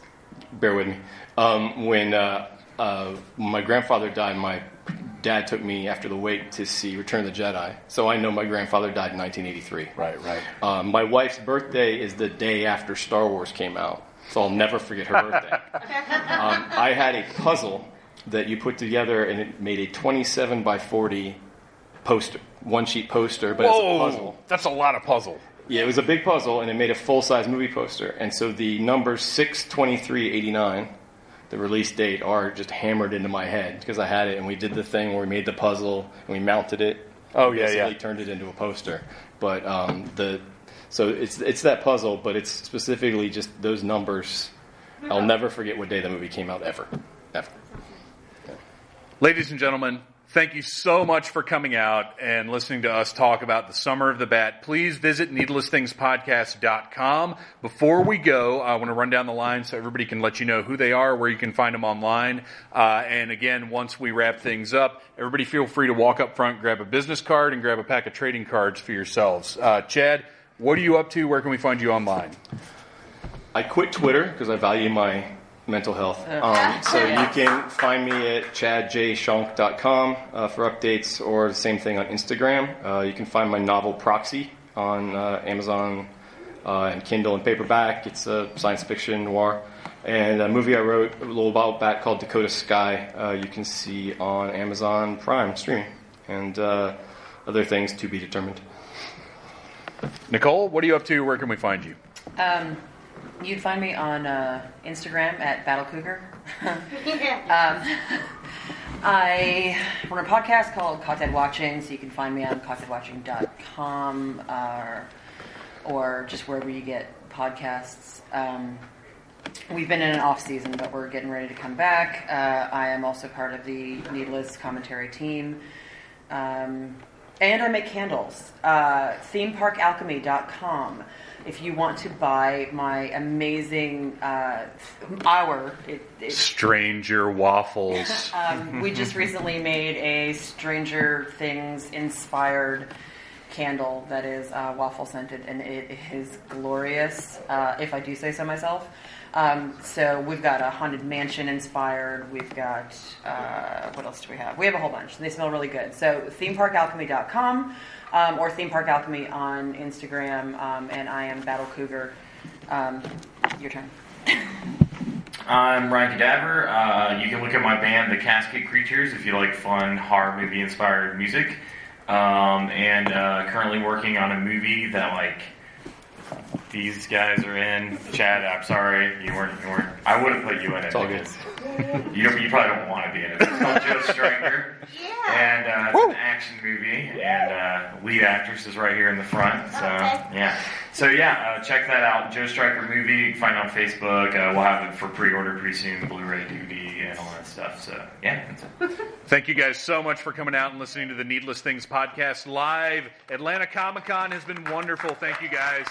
bear with me. Um, when uh, uh, my grandfather died, my dad took me after the wake to see Return of the Jedi. So I know my grandfather died in 1983. Right, right. Um, my wife's birthday is the day after Star Wars came out, so I'll never forget her birthday. um, I had a puzzle that you put together, and it made a 27 by 40 poster, one sheet poster, but it's a puzzle. that's a lot of puzzle. Yeah, it was a big puzzle, and it made a full size movie poster. And so the numbers 62389, the release date, are just hammered into my head because I had it, and we did the thing where we made the puzzle and we mounted it. Oh, and yeah, basically yeah. Turned it into a poster, but um, the so it's it's that puzzle, but it's specifically just those numbers. I'll never forget what day the movie came out ever, ever. Ladies and gentlemen, thank you so much for coming out and listening to us talk about the Summer of the Bat. Please visit needlessthingspodcast.com. Before we go, I want to run down the line so everybody can let you know who they are, where you can find them online. Uh, and again, once we wrap things up, everybody feel free to walk up front, grab a business card, and grab a pack of trading cards for yourselves. Uh, Chad, what are you up to? Where can we find you online? I quit Twitter because I value my mental health. Um, so you can find me at chadjshonk.com uh, for updates or the same thing on Instagram. Uh, you can find my novel Proxy on uh, Amazon uh, and Kindle and paperback. It's a science fiction noir. And a movie I wrote a little while back called Dakota Sky, uh, you can see on Amazon Prime streaming. And uh, other things to be determined. Nicole, what are you up to? Where can we find you? Um, you'd find me on uh, Instagram at Battle Cougar. um, I run a podcast called Cocktail Watching, so you can find me on cocktailwatching.com uh, or just wherever you get podcasts. Um, we've been in an off season, but we're getting ready to come back. Uh, I am also part of the Needless Commentary team. Um, and I make candles. Uh, themeparkalchemy.com. If you want to buy my amazing uh, hour, it, it, Stranger Waffles. um, we just recently made a Stranger Things inspired candle that is uh, waffle scented, and it is glorious, uh, if I do say so myself. Um, so we've got a haunted mansion inspired. We've got uh, what else do we have? We have a whole bunch. They smell really good. So themeparkalchemy.com um, or Theme Park Alchemy on Instagram, um, and I am Battle Cougar. Um, your turn. I'm Ryan Cadaver. Uh, you can look at my band, The Casket Creatures, if you like fun horror movie inspired music. um, and uh, currently working on a movie that like these guys are in. Chad, I'm sorry you weren't. You weren't I would have put you in it. It's all good. because You, don't, you probably don't want to be in it. It's called Joe Striker. And uh, it's an action movie, and uh, lead actress is right here in the front. So yeah, so yeah, uh, check that out. Joe Striker movie. You can find it on Facebook. Uh, we'll have it for pre-order pretty soon, Blu-ray, DVD, and all that stuff. So yeah, that's it. Thank you guys so much for coming out and listening to the Needless Things podcast live. Atlanta Comic Con has been wonderful. Thank you guys.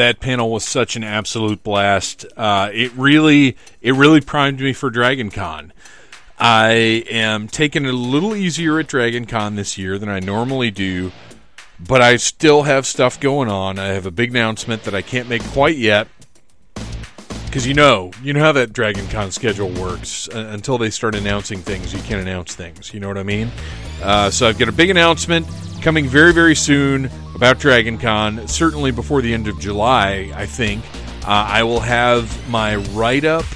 That panel was such an absolute blast. Uh, it really, it really primed me for Dragon Con. I am taking it a little easier at Dragon Con this year than I normally do, but I still have stuff going on. I have a big announcement that I can't make quite yet because you know, you know how that Dragon Con schedule works. Uh, until they start announcing things, you can't announce things. You know what I mean? Uh, so I've got a big announcement coming very, very soon about Dragon Con. Certainly before the end of July, I think. Uh, I will have my write up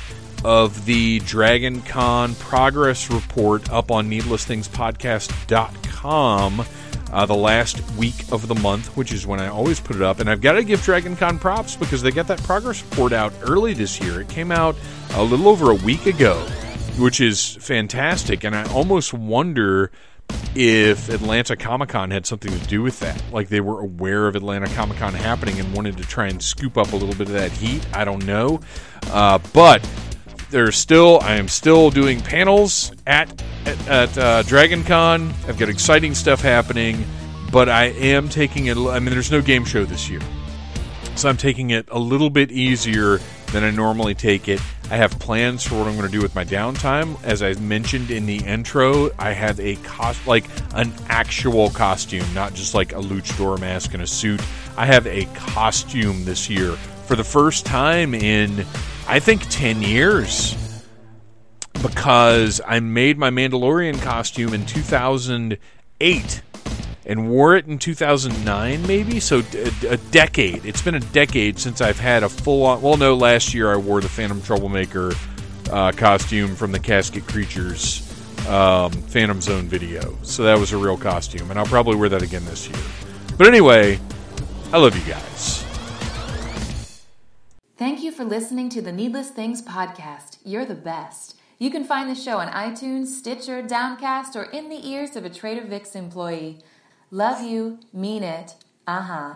of the Dragon Con progress report up on needlessthingspodcast.com uh, the last week of the month, which is when I always put it up. And I've got to give Dragon Con props because they got that progress report out early this year. It came out a little over a week ago, which is fantastic. And I almost wonder if Atlanta Comic Con had something to do with that. Like they were aware of Atlanta Comic Con happening and wanted to try and scoop up a little bit of that heat. I don't know. Uh, but there's still I am still doing panels at at, at uh, Dragon Con. I've got exciting stuff happening, but I am taking it. I mean, there's no game show this year, so I'm taking it a little bit easier than I normally take it. I have plans for what I'm going to do with my downtime. As I mentioned in the intro, I have a cost like an actual costume, not just like a luchador mask and a suit. I have a costume this year for the first time in I think 10 years because I made my Mandalorian costume in 2008 and wore it in 2009 maybe so a, a decade it's been a decade since I've had a full on well no last year I wore the Phantom Troublemaker uh, costume from the Casket Creatures um, Phantom Zone video so that was a real costume and I'll probably wear that again this year but anyway I love you guys Thank you for listening to the Needless Things podcast. You're the best. You can find the show on iTunes, Stitcher, Downcast, or in the ears of a Trader Vic's employee. Love you, mean it. Uh huh.